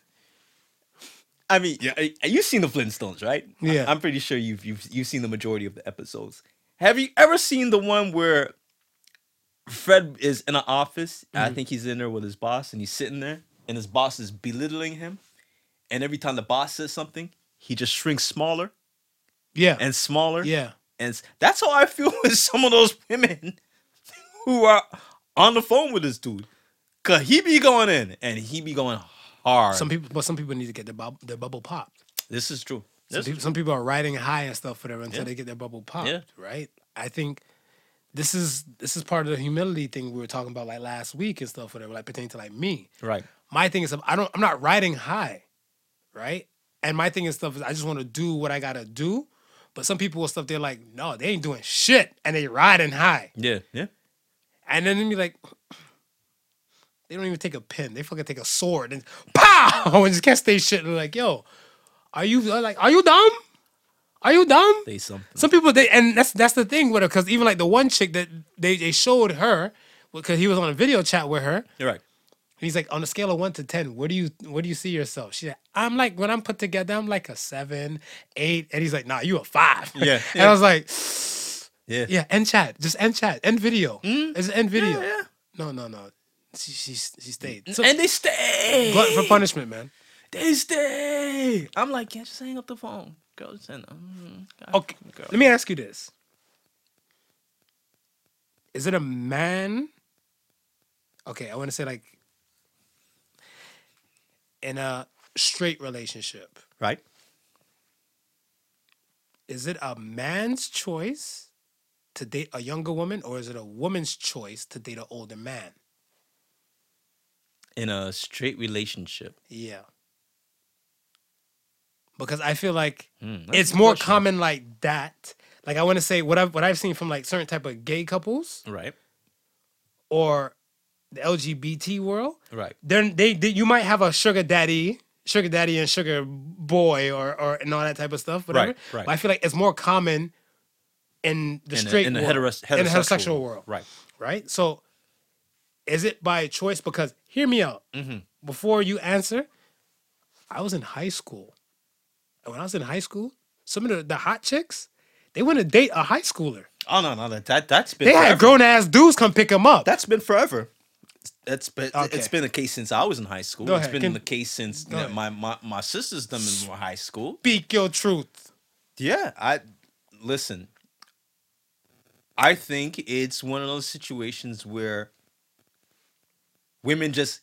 I mean, yeah, eh, you've seen the Flintstones, right? I- Yeah. I'm pretty sure you've you've you've seen the majority of the episodes. Have you ever seen the one where Fred is in an office? and I think he's in there with his boss, and he's sitting there, and his boss is belittling him. And every time the boss says something, he just shrinks smaller Yeah. and smaller. yeah. And that's how I feel with some of those women who are on the phone with this dude. Cause he be going in and he be going hard. Some people, but some people need to get their bub- their bubble popped. this is true. Some This people, is some people are riding high and stuff, whatever, until Yeah. they get their bubble popped. Yeah. Right. I think this is this is part of the humility thing we were talking about like last week and stuff, whatever, like pertaining to like me. right. My thing is I don't I'm not riding high, right? And my thing is stuff is I just want to do what I gotta do. But some people will stuff they're like, no, they ain't doing shit, and they riding high, Yeah. Yeah. and then they be like. They don't even take a pen. They fucking take a sword and pow and just catch they shit. And they're like, yo, are you like, are you dumb? Are you dumb? Say something. Some people they and that's that's the thing with her because even like the one chick that they they showed her because he was on a video chat with her. You're right. He's like on a scale of one to ten, where do you where do you see yourself? She's like, I'm like when I'm put together, I'm like a seven, eight, and he's like, Nah, you a five. Yeah, and yeah. I was like, Yeah. Yeah, end chat, just end chat, end video, it's end video. Mm. Yeah, yeah. No, no, no. She she she stayed. So, and they stay. for punishment, man. They stay. I'm like, yeah, just hang up the phone. Girl, just hang up. Mm, Okay, girl. let me ask you this: Is it a man? Okay, I want to say like in a straight relationship. Right. Is it a man's choice to date a younger woman, or is it a woman's choice to date an older man? In a straight relationship. Yeah. Because I feel like Mm, it's more question. common like that. Like I want to say what I've what I've seen from like certain type of gay couples Right. or the LGBT world. Right. Then they, they you might have a sugar daddy, sugar daddy and sugar boy or or and all that type of stuff, whatever. Right, right. But I feel like it's more common in the In the- straight in the world, heteros- in the heterosexual heterosexual world. world. Right. Right? So is it by choice? Because hear me out. Mm-hmm. Before you answer, I was in high school. And when I was in high school, some of the, the hot chicks, they want to date a high schooler. Oh no, no, that, that that's been They had grown ass dudes come pick them up. That's been forever. That's been Okay. it's been the case since I was in high school. Go It's ahead. been Can- the case since Go ahead. my, my my sisters them in high school. Speak your truth. Yeah, I listen. I think it's one of those situations where women just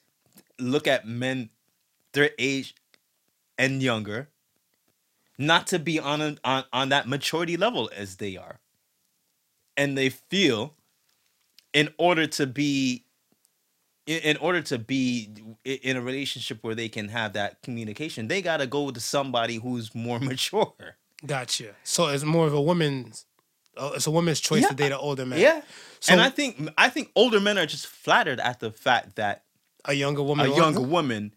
look at men their age and younger not to be on a, on on that maturity level as they are. And they feel in order to be in, order to be in a relationship where they can have that communication, they got to go to somebody who's more mature. Gotcha. So it's more of a woman's. Oh, it's a woman's choice to date an older man. Yeah. So and I think I think older men are just flattered at the fact that a younger woman. a younger it? woman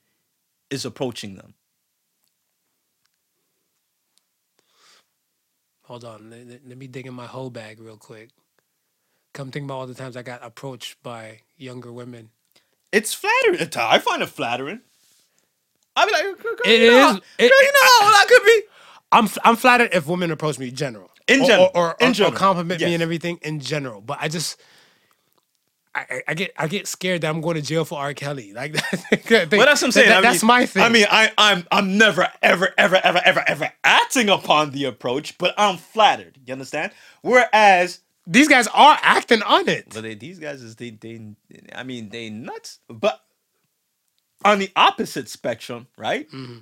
is approaching them. Hold on. Let, let- let me dig in my whole bag real quick. Come think about all the times I got approached by younger women. It's flattering. I find it flattering. I be like, girl, It you know, is- girl, it- you know how that could be. I'm I'm flattered if women approach me general, In general. or, or, In or- or general. compliment me and everything in general. But I just. I, I- get I get scared that I'm going to jail for R. Kelly. Like that. Well, that's what I'm saying. That- I that's mean- my thing. I mean, I, I'm I'm never ever ever ever ever ever acting upon the approach, but I'm flattered. You understand? Whereas, these guys are acting on it. but they, these guys is they they I mean they nuts. But on the opposite spectrum, right? Mm-hmm.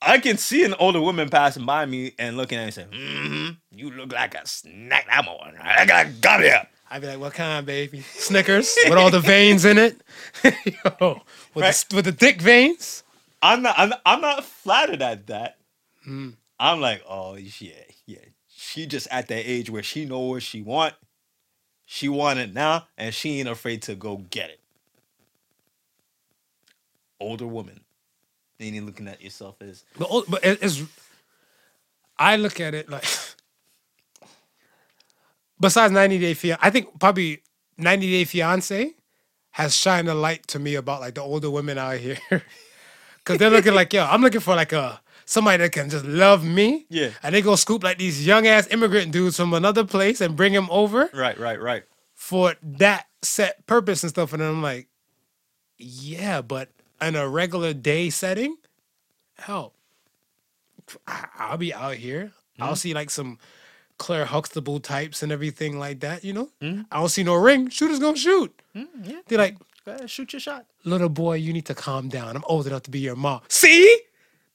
I can see an older woman passing by me and looking at me and saying, mm "You look like a snack. I'm on. I got got here." I'd be like, "What kind, baby? Snickers with all the veins in it, Yo, with Right. the with the thick veins." I'm not. I'm, I'm not flattered at that. Hmm. I'm like, oh yeah, yeah. She just at that age where she know what she want. She want it now, and she ain't afraid to go get it. Older woman. Then you looking at yourself as But ol- but it-. I look at it like. Besides 90 Day Fiance, I think probably 90 Day Fiance has shined a light to me about like the older women out here, because they're looking like yo, I'm looking for like a somebody that can just love me. Yeah. And they go scoop like these young ass immigrant dudes from another place and bring them over right, right, right. for that set purpose and stuff. And I'm like, yeah, but in a regular day setting, hell, I'll be out here. I'll mm-hmm. see like some Claire Huxtable types and everything like that, you know? Mm-hmm. I don't see no ring. Shooters gonna shoot. Mm-hmm, yeah. They're like, shoot your shot. little boy, you need to calm down. I'm old enough to be your mom. See?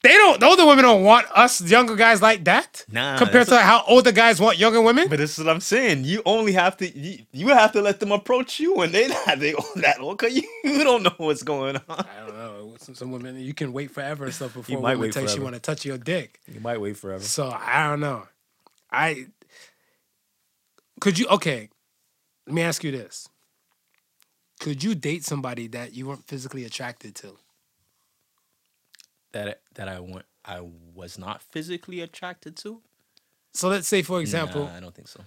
They don't, the older women don't want us younger guys like that. Nah, Compared that's to how older guys want younger women. But this is what I'm saying. You only have to. You, you have to let them approach you when they not they own that old. Cause you, you don't know what's going on. I don't know. Some, some women you can wait forever and stuff before might a woman wait takes you want to touch your dick. You might wait forever. So I don't know. I could you okay. Let me ask you this. Could you date somebody that you weren't physically attracted to? That that I want. I was not physically attracted to. So let's say, for example, Nah, I don't think so.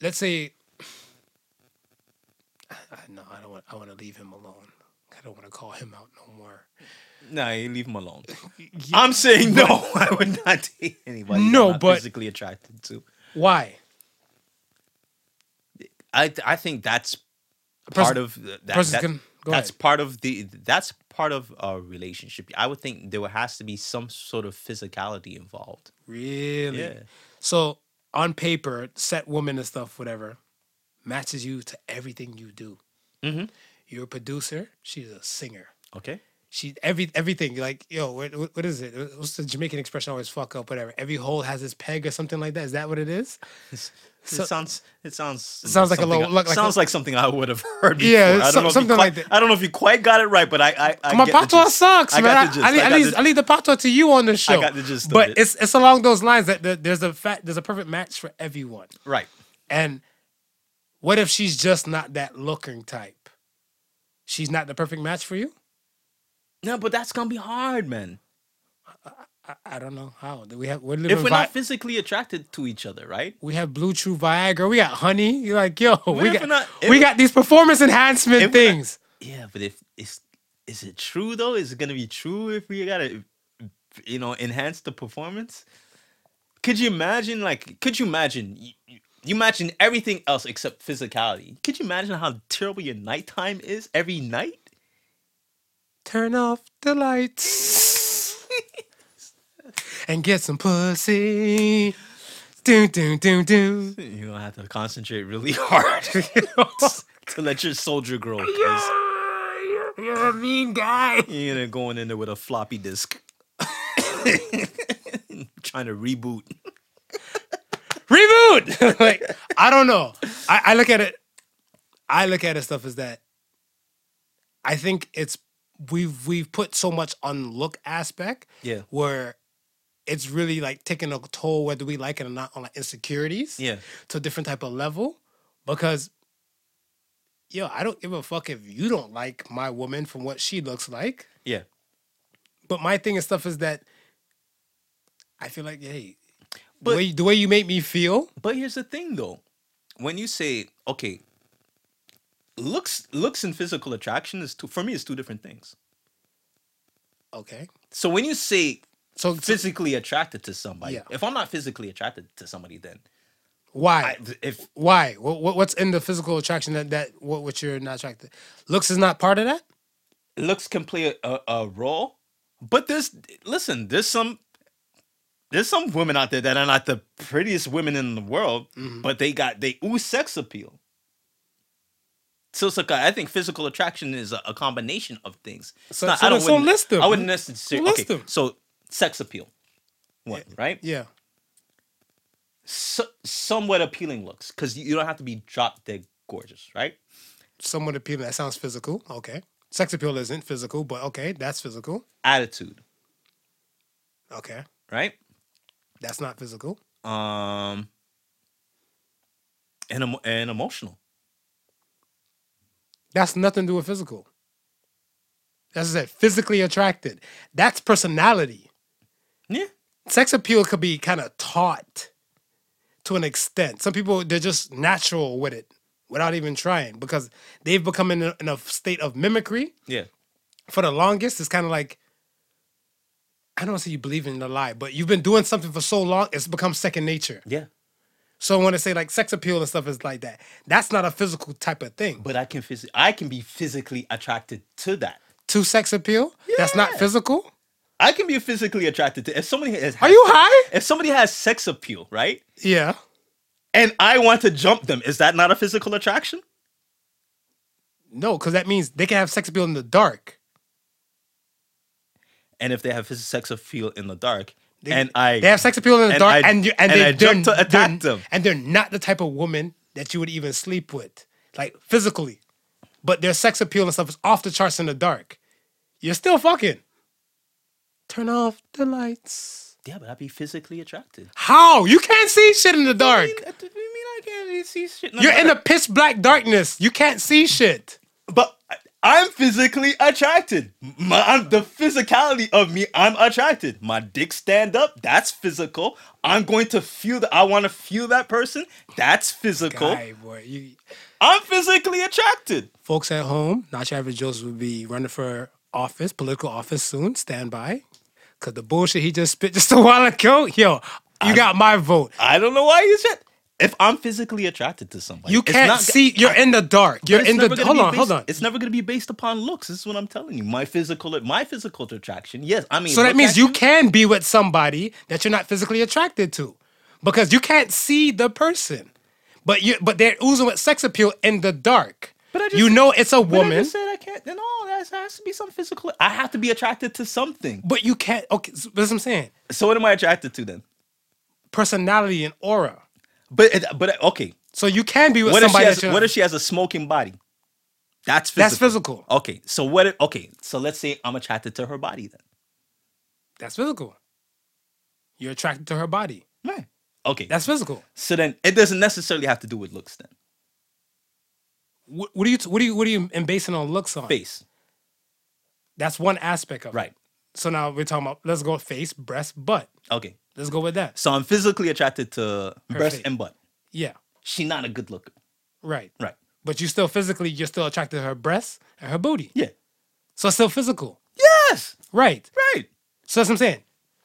let's say I, no, I don't want I want to leave him alone. I don't want to call him out no more. Nah, you leave him alone. I'm saying no. I would not date anybody. No, but- physically attracted to. Why? I I think that's person- part of the- that. that- can- go that's ahead. part of the. That's part of a relationship. I would think there has to be some sort of physicality involved. Really? Yeah. So on paper, set woman and stuff, whatever, matches you to everything you do. Mhm. You're a producer. She's a singer. Okay. She every everything like yo, what, what is it? What's the Jamaican expression? I always fuck up. Whatever. Every hole has its peg or something like that. Is that what it is? So- it sounds. It sounds. sounds like a little- like- sounds like something I would have heard before. Yeah, I don't know if you something quite, like that. I don't know if you quite got it right, but I. I, I My patois sucks, I man. got I, the gist. I, leave, I I, leave, the- I leave the patois to you on the show. i got the gist of But it. it's it's along those lines that the, there's a fact there's a perfect match for everyone. Right. And what if she's just not that looking type? She's not the perfect match for you? No, but that's gonna be hard, man. I, I don't know how. We have we're living If we're Vi- not physically attracted to each other, right? we have Blue True Viagra. We got honey. You're like, yo, we got not- we got these performance enhancement we're not- things. Yeah, but if is is it true though? Is it gonna be true if we gotta, you know, enhance the performance? Could you imagine? Like, could you imagine? You- you imagine everything else except physicality. Could you imagine how terrible your nighttime is every night? Turn off the lights and get some pussy. Doom, doom, doom, doom. You're gonna have to concentrate really hard to let your soldier grow. 'cause You're a mean guy. You're gonna going in there with a floppy disk, trying to reboot. Reboot. like I don't know. I, I look at it. I look at it stuff as that. I think it's we've we've put so much on look aspect. Yeah. Where it's really like taking a toll whether we like it or not on like insecurities. Yeah. To a different type of level because. Yo, I don't give a fuck if you don't like my woman from what she looks like. Yeah. But my thing and stuff is that I feel like, hey, But- the, way, the way you make me feel, But here's the thing, though. When you say okay, looks looks and physical attraction is two, for me is two different things. okay. So when you say So, physically attracted to somebody, Yeah. if I'm not physically attracted to somebody, then why? I, if why? What, what, what's in the physical attraction that that what, what you're not attracted? Looks is not part of that. looks can play a, a, role, but there's listen, there's some there's some women out there that are not the prettiest women in the world, Mm-hmm. but they got they ooze sex appeal. So a- I think physical attraction is a, a combination of things. So- not- so I don't so list them. I wouldn't necessarily List okay. them. So sex appeal, one right? Yeah. So, somewhat appealing looks because you don't have to be drop dead gorgeous, right? Somewhat appealing. That sounds physical. Okay. Sex appeal isn't physical, but okay, that's physical. Attitude, Okay. right? That's not physical. um and, and emotional That's nothing to do with physical. That's it. Physically attracted. That's personality. yeah sex appeal could be kind of taught to an extent. Some people they're just natural with it without even trying because they've become in a, in a state of mimicry yeah for the longest. It's kind of like I don't say you believe in the lie, but you've been doing something for so long, it's become second nature. yeah So when I say like sex appeal and stuff is like that, that's not a physical type of thing. but i can phys- i can be physically attracted to that to sex appeal, that's not Yeah. physical. i can be physically attracted to if somebody has Are you high? if somebody has sex appeal right Yeah. and i want to jump them is that not a physical attraction No, because that means they can have sex appeal in the dark. and if they have phys- sex appeal in the dark They, and i they have sex appeal in the and dark, I- and you, and, and they, I they're, jump to attack them. and they're not the type of woman that you would even sleep with, like physically. But their sex appeal and stuff is off the charts in the dark. You're still fucking. Turn off the lights. yeah but i'd be physically attracted How? You can't see shit in the dark. I mean, I mean, I can't really see shit You're in the pitch black darkness. You can't see shit. but I- I'm physically attracted. My, I'm, the physicality of me, I'm attracted. My dick stand up, that's physical. I'm going to feel that. I want to feel that person, that's physical. Guy, boy, you, I'm physically attracted. folks at home, not your average Joseph will be running for office, political office soon. Stand by. Cause the bullshit he just spit just a while ago, yo, you got my vote. I don't know why you said. If I'm physically attracted to somebody, You can't not- see. You're in the dark. You're in the. Hold on, hold on. It's never going to be based upon looks. This is what I'm telling you. My physical, my physical attraction. Yes, I mean. So that means you can be with somebody that you're not physically attracted to, because you can't see the person, but you but they're oozing with sex appeal in the dark. But I just- you know it's a I woman, just said I can't. No, that has to be some physical. I have to be attracted to something. but you can't. Okay, so that's what I'm saying. So what am I attracted to then? Personality and aura. But but okay. So you can be with What if she somebody has what if she has a smoking body? That's physical. That's physical. Okay. So what? If, okay. So let's say I'm attracted to her body then. That's physical. You're attracted to her body. Right. Okay. That's physical. so then it doesn't necessarily have to do with looks then. What, what do you what do you what do you and basing on looks on? Face. That's one aspect of Right. it. Right. So now we're talking about let's go face, breast, butt. Okay. Let's go with that. So I'm physically attracted to breast face. and butt. Yeah, She not a good looker. right. Right. But you still physically you're still attracted to her breasts and her booty. Yeah. So it's still physical. Yes. Right. Right. So that's what I'm saying.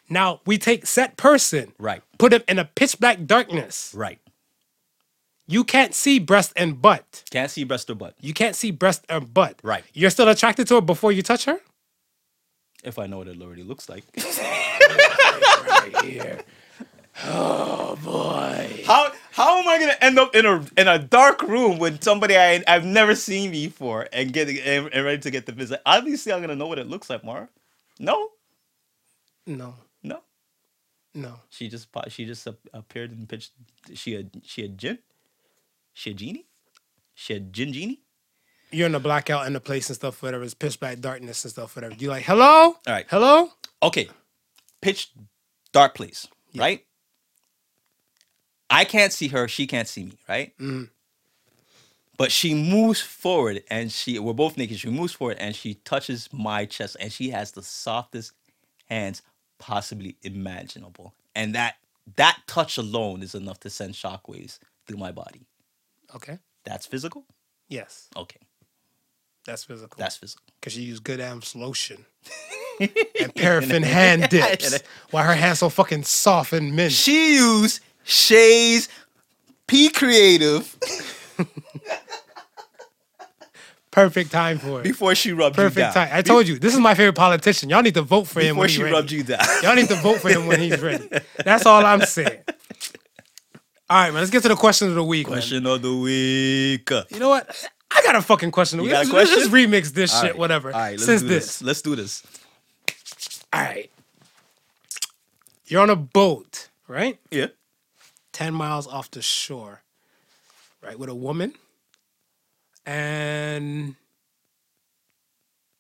Now we take set person, Right. put him in a pitch black darkness. Right. You can't see breast and butt. Can't see breast or butt. You can't see breast and butt. Right. You're still attracted to her before you touch her? If I know what it already looks like. Right here. Oh boy. How how am I gonna end up in a in a dark room with somebody I I've never seen before and getting and, and ready to get the visit? Obviously, I'm gonna know what it looks like, Mara. No, No. no. No. She just po- she just ap- appeared and pitched. She a she a jinn. She a genie. She a jinn genie. You're in the blackout in the place and stuff, whatever. It's pitch black darkness and stuff, whatever. You like, hello? All right. Hello? Okay, pitch dark place, right? I can't see her. She can't see me, right? Mm-hmm. But she moves forward and she we're both naked. She moves forward and she touches my chest and she has the softest hands possibly imaginable. And that that touch alone is enough to send shockwaves through my body. Okay. That's physical? Yes. Okay. That's physical. That's physical. because you use good amps lotion and paraffin hand dips. Why her hands so fucking soft and mint? She used Shay's P Creative Perfect time for it. before she rubbed you down. Perfect time. I told you, this is my favorite politician. Y'all need to vote for him before when she he's rubbed ready. you down. Y'all need to vote for him when he's ready. That's all I'm saying. All right, man. Let's get to the question of the week. man. Question of the week. You know what? I got a fucking question. Let's- got a let's question? Just remix this All shit, right. whatever. All right, let's Since do this. this. Let's do this. All right. You're on a boat, right? Yeah. 10 miles off the shore, right, with a woman. And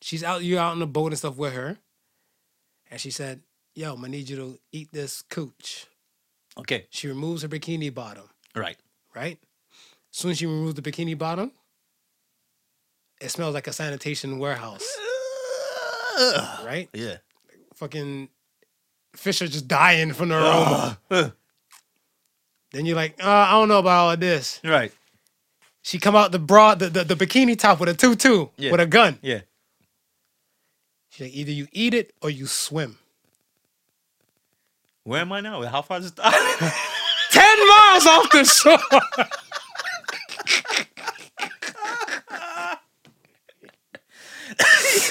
she's out, you're out on the boat and stuff with her. And she said, Yo, I need you to eat this cooch. Okay. She removes her bikini bottom, Right. right? As soon as she removes the bikini bottom, it smells like a sanitation warehouse, right? Yeah. Fucking fish are just dying from the aroma. then you're like, uh, I don't know about all of this. Right. She come out the broad, the, the, the bikini top with a tutu, Yeah. with a gun. Yeah. She's like, either you eat it or you swim. Where am I now? How far is it? 10 miles off the shore.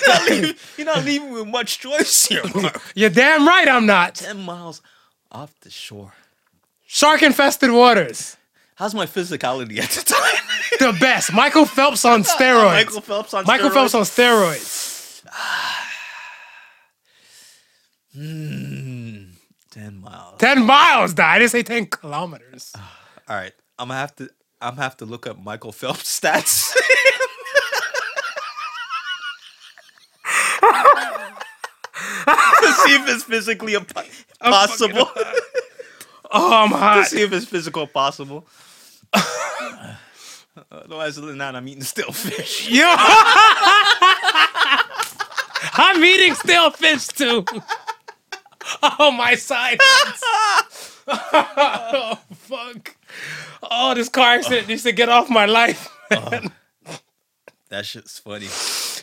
You're not leaving with much choice here. Mark. You're damn right I'm not. Ten miles off the shore. Shark infested waters. How's my physicality at the time? The best. Michael Phelps on steroids. Michael Phelps on steroids. Michael steroids? Phelps on steroids. Hmm, ten miles. 10 miles, die. I didn't say 10 kilometers. All right. I'm gonna have to. I'm gonna have to look up Michael Phelps stats. To see if it's physically a, possible. Oh, I'm to hot. see if it's physical possible. Otherwise, other than that, I'm eating still fish. Yo. I'm eating stale fish too. Oh, my side. oh, fuck. Oh, this car accident needs to get off my life. Oh. That shit's funny.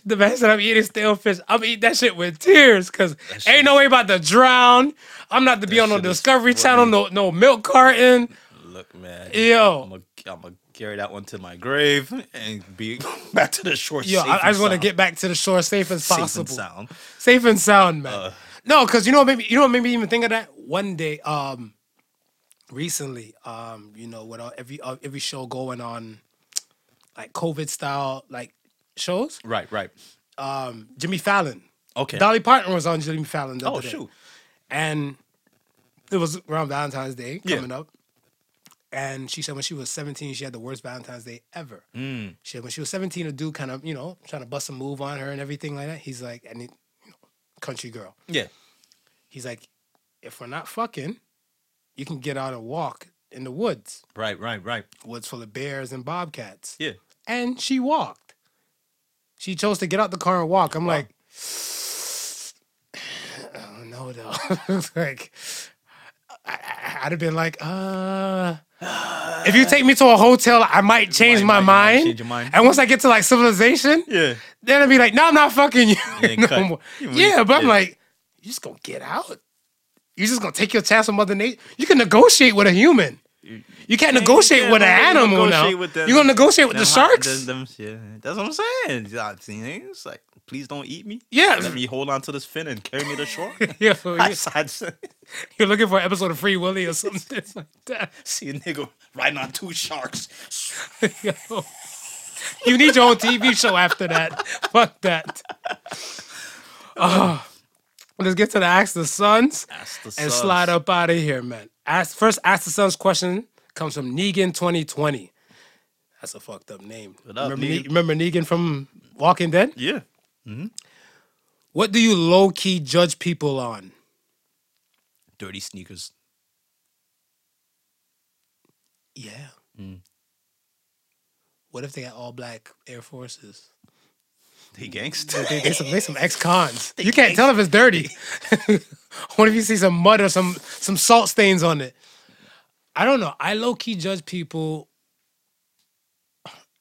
The best said I'm eating stale fish. I'm eating that shit with tears because ain't no way about to drown. I'm not to be on no Discovery. Channel, no no milk carton. Look, man. Yo. I'm gonna carry that one to my grave and be back to the shore. Yo, safe I, I just want to get back to the shore safe as possible. safe and sound. Safe and sound, man. Uh. no, because you know what made me, you know what made me even think of that one day. Um, recently, um, you know, with all, every uh, every show going on, like COVID style like shows. Right, right. Um, Jimmy Fallon, Okay. Dolly Parton was on Jimmy Fallon. The oh other day. shoot. and it was around Valentine's Day Yeah. coming up. And she said when she was 17, she had the worst Valentine's Day ever. Mm. She said when she was 17, a dude kind of, you know, trying to bust a move on her and everything like that. He's like, and it, you know, country girl. Yeah. He's like, if we're not fucking, you can get out and walk in the woods. Right, right, right. Woods full of bears and bobcats. Yeah. And she walked. She chose to get out the car and walk. I'm like, oh no, though. Like, I, I'd have been like, uh, if you take me to a hotel, I might change might- my might mind. change your mind. And once I get to like civilization, Yeah. then I'd be like, no, I'm not fucking you. no cut. more. Yeah, but I'm like, you just gonna get out. You just gonna take your chance on Mother Nature? You can negotiate with a human. You can't negotiate Yeah, with an animal now. with them- you gonna negotiate with the hot- uh, sharks? them- them- yeah, that's what I'm saying. It's like, please don't eat me. Yeah. Let me hold on to this fin and carry me to shore. Yeah. You're looking for an episode of Free Willy or something like that. see a nigga riding on two sharks. Yo. You need your own TV show after that. Fuck that. Oh, let's get to the Ask the Sons Ask the and Sons. slide up out of here, man. Ask, first, Ask the Sons question comes from Negan 2020. That's a fucked up name. Up, remember, Negan? Ne- remember Negan from Walking Dead? Yeah. What do you low key judge people on? Dirty sneakers. Yeah. Mm. What if they got all black Air Forces? They gangsta. They, they some, they some ex-cons. You can't tell if it's dirty. what if you see some mud or some some salt stains on it? I don't know. I low key judge people.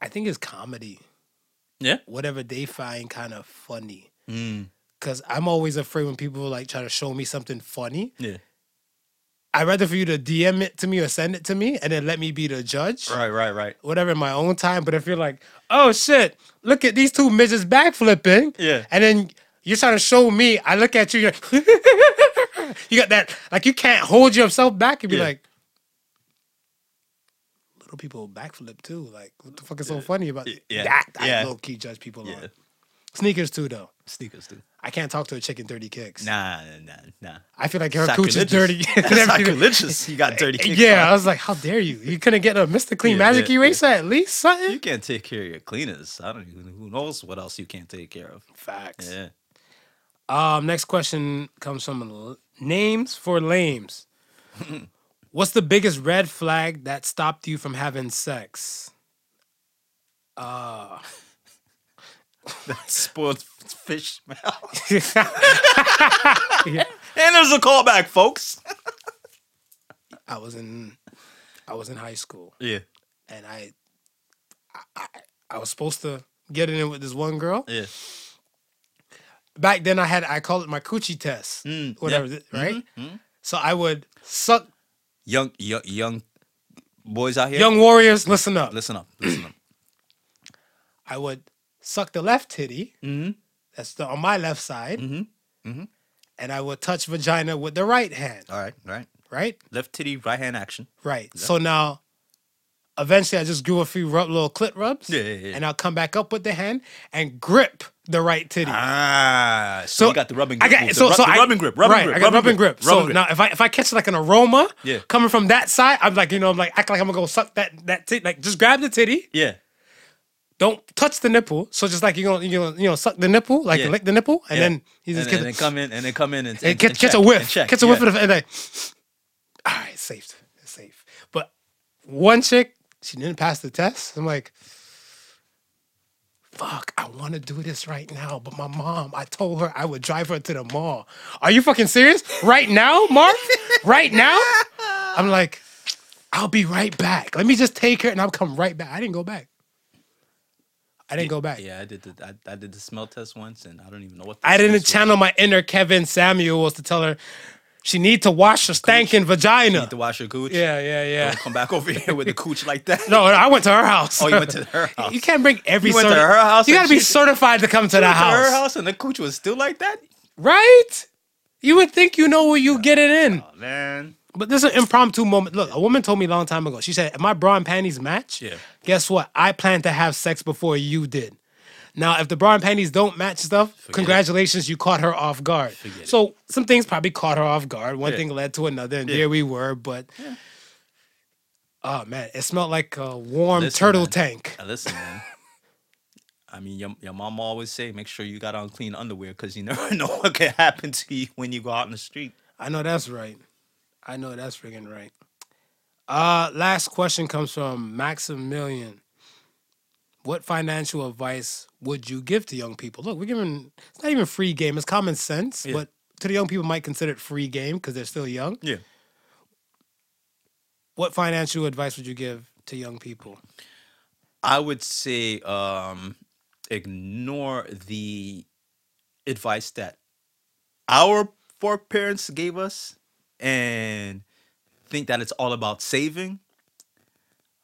I think it's comedy. yeah. Whatever they find kind of funny. Mm. Cause I'm always afraid when people like try to show me something funny. Yeah. I'd rather for you to DM it to me or send it to me and then let me be the judge. Right, right, right. Whatever in my own time. But if you're like, oh shit, look at these two midgets backflipping. Yeah. And then you're trying to show me, I look at you, you're you got that, like you can't hold yourself back and be Yeah. like, little people backflip too. Like, what the fuck is so funny about Yeah. that? I Yeah. low key judge people Yeah. on. Sneakers too, though. Sneakers, dude. I can't talk to a chick in 30 kicks. Nah, nah, nah. I feel like her cooch is dirty. Sacrilegious. You got dirty kicks. Yeah, I was like, how dare you? You couldn't get a Mr. Clean Yeah, Magic yeah, Eraser at least something? You can't take care of your cleaners. I don't even. Who knows what else you can't take care of? Facts. Yeah. Um, next question comes from names for lames. What's the biggest red flag that stopped you from having sex? That spoiled fish smell. Yeah. And there's a callback, folks. I was in, I was in high school, Yeah. and I, I, I, I was supposed to get in with this one girl. Yeah. Back then, I had I call it my coochie test, Mm, whatever, yeah. right? So I would suck. Young, young, young boys out here. Young warriors, listen up. Listen up. Listen up. I would suck the left titty. Mhm. That's the, on my left side. Mhm. Mhm. And I would touch vagina with the right hand. All right. All right. Right? Left titty, right hand action. Right. So now, eventually, I just do a few rub, little clit rubs. Yeah, yeah, yeah. And I'll come back up with the hand and grip the right titty. Ah. So, you got the rubbing I grip. got so, ru- so the I, rubbing grip. Rubbing right, grip. I got rubbing grip. So rubbing grip. now, if I if I catch like an aroma, Yeah. coming from that side, I'm like, you know, I'm like act like I'm gonna go suck that that titty. Like just grab the titty, yeah. Don't touch the nipple. So just like you gonna you know you know suck the nipple, like Yeah. lick the nipple, and yeah. then you just and, get and then come in and then come in and, and and, catch check, a whiff, check, catch a yeah. whiff of the, and like, all right, safe, it's safe. But one chick, she didn't pass the test. I'm like, fuck, I want to do this right now, but my mom, I told her I would drive her to the mall. Are you fucking serious? Right now, Mark? right now? I'm like, I'll be right back. Let me just take her and I'll come right back. I didn't go back. I didn't go back. Yeah, I did the I, I did the smell test once, and I don't even know what. The I didn't channel my inner Kevin Samuels to tell her she need to wash her stankin' vagina. Need to wash your cooch. Yeah, yeah, yeah. Don't come back over here with the cooch like that. No, I went to her house. Oh, you went to her house. You can't bring every. You went to her house You gotta be certified to come to You the went to house, her house, and the cooch was still like that. right? You would think you know where you getting in, Oh man. But this is an impromptu moment. Look, a woman told me a long time ago. She said, "If my bra and panties match, Yeah. guess what? I plan to have sex before you did." Now, if the bra and panties don't match stuff, it. congratulations, you caught her off guard. Forget it. so some things probably caught her off guard. One Yeah. thing led to another, and Yeah. there we were. But oh man, it smelled like a warm Listen, turtle man. tank. Now, listen, man. I mean, your, your mom always say, make sure you got on clean underwear because you never know what can happen to you when you go out in the street. I know that's right. I know that's friggin' right. Uh, last question comes from Maximilian. What financial advice would you give to young people? Look, we're giving it's not even free game, it's common sense, Yeah. but to the young people might consider it free game because they're still young. Yeah. What financial advice would you give to young people? I would say um, ignore the advice that our foreparents gave us and think that it's all about saving,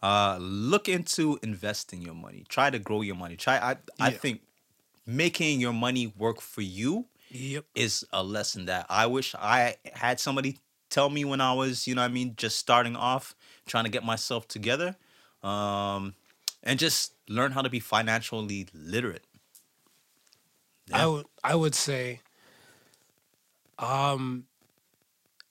uh, look into investing your money. Try to grow your money. Try. I I Yeah. think making your money work for you Yep. is a lesson that I wish I had somebody tell me when I was, you know what I mean, just starting off, trying to get myself together. Um, and just learn how to be financially literate. I Yeah. would I would say, um,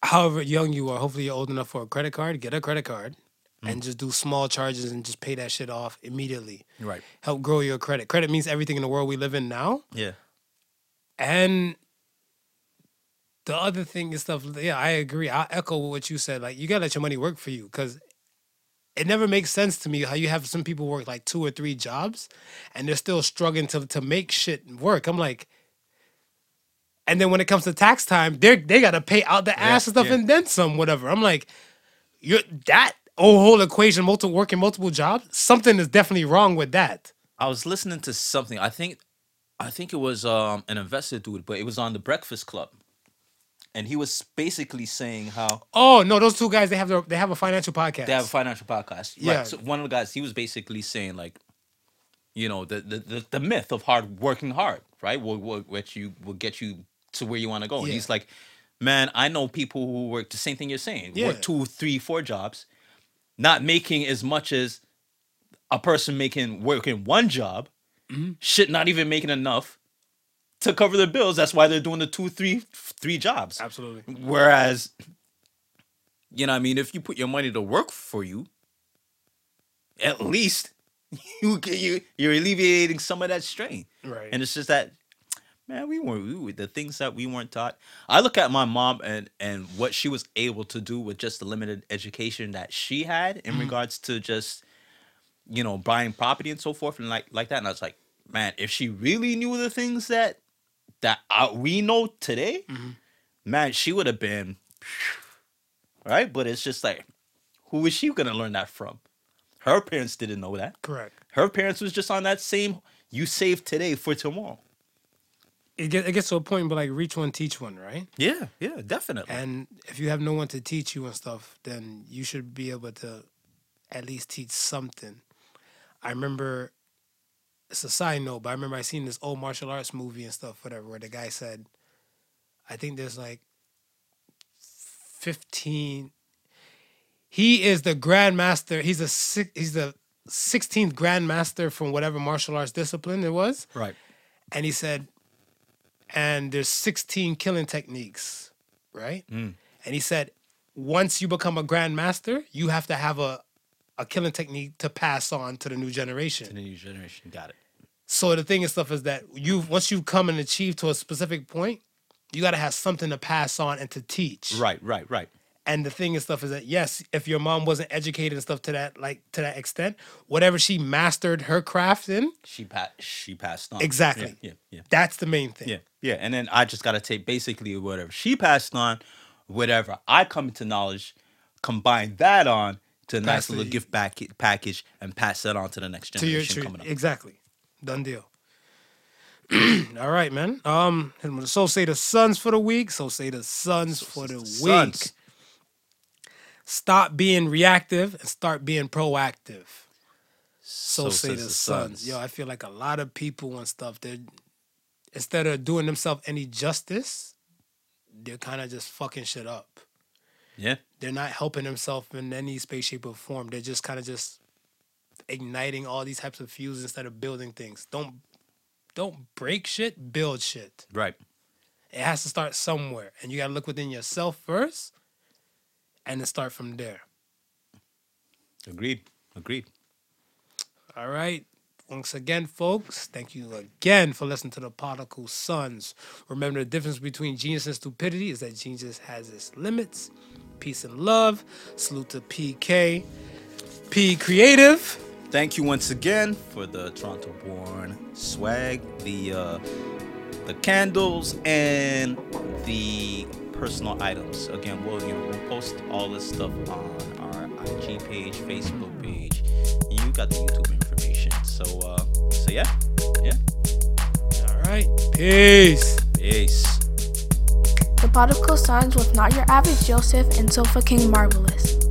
however young you are, hopefully you're old enough for a credit card. Get a credit card, Mm. and just do small charges and just pay that shit off immediately. Right. Help grow your credit. Credit means everything in the world we live in now. Yeah. And the other thing is stuff. Yeah, I agree. I echo what you said. Like you gotta let your money work for you because it never makes sense to me how you have some people work like two or three jobs and they're still struggling to to make shit work. I'm like, and then when it comes to tax time, they they gotta pay out the ass and stuff yeah. and then some, whatever. I'm like, you're that whole equation, multiple working multiple jobs. Something is definitely wrong with that. I was listening to something. I think, I think it was um, an investor dude, but it was on the Breakfast Club, and he was basically saying how Oh no, those two guys they have their, they have a financial podcast. they have a financial podcast. Yeah. Right. So one of the guys, he was basically saying like, you know, the the the, the myth of hard working hard, right? Will will what you will get you to where you want to go. And Yeah. he's like, man, I know people who work the same thing you're saying. Yeah. Work two, three, four jobs, not making as much as a person making working one job. Mm-hmm. Shit, not even making enough to cover their bills. That's why they're doing the two, three, three jobs. Absolutely. Whereas, you know, what I mean, if you put your money to work for you, at least you you you're alleviating some of that strain. Right. And it's just that, man, we weren't we were, the things that we weren't taught. I look at my mom and and what she was able to do with just the limited education that she had in regards to just you know buying property and so forth and like like that. And I was like, man, if she really knew the things that that uh, we know today, man, she would have been right. But it's just like, who is she gonna learn that from? Her parents didn't know that. Correct. Her parents was just on that same. You save today for tomorrow. It gets, it gets to a point, but like reach one, teach one, right? Yeah, yeah, definitely. And if you have no one to teach you and stuff, then you should be able to at least teach something. I remember it's a side note, but I remember I seen this old martial arts movie and stuff, whatever, where the guy said, I think there's like 15. He is the grandmaster. He's a six, he's the 16th grandmaster from whatever martial arts discipline it was. right. And he said, and there's 16 killing techniques, right? Mm. And he said, once you become a grandmaster, you have to have a, a killing technique to pass on to the new generation. To the new generation, got it. So the thing and stuff is that you once you've come and achieve to a specific point, you got to have something to pass on and to teach. Right, right, right. And the thing and stuff is that yes, if your mom wasn't educated and stuff to that like to that extent, whatever she mastered her craft in, She pa- she passed on. Exactly. Yeah, yeah, that's the main thing. yeah, yeah. yeah. And then I just gotta take basically whatever she passed on, whatever I come into knowledge, combine that on to a nice Pass little gift back package and pass that on to the next to your generation to, coming up. exactly done deal all right man um so say the sons for the week so say the sons for the week Sons. Stop being reactive and start being proactive so, say the sons. yo i feel like a lot of people and stuff they're instead of doing themselves any justice they're kind of just fucking shit up Yeah, they're not helping themselves in any space, shape, or form. They're just kind of just igniting all these types of fuels instead of building things. Don't don't break shit, build shit. right. It has to start somewhere, and you gotta look within yourself first, and then start from there. Agreed. Agreed. All right. Once again, folks, thank you again for listening to the Prodigal Sons. Remember, the difference between genius and stupidity is that genius has its limits. Peace and love. Salute to PK. P Creative. Thank you once again for the Toronto born swag, the uh, the candles and the personal items. Again, we'll you know we'll post all this stuff on our IG page, Facebook page. You got the YouTube information. So uh so yeah. Yeah. All right. Peace. Peace. The Prodigal Sons with Not Your Average Joseph and Sofa King Marvelous.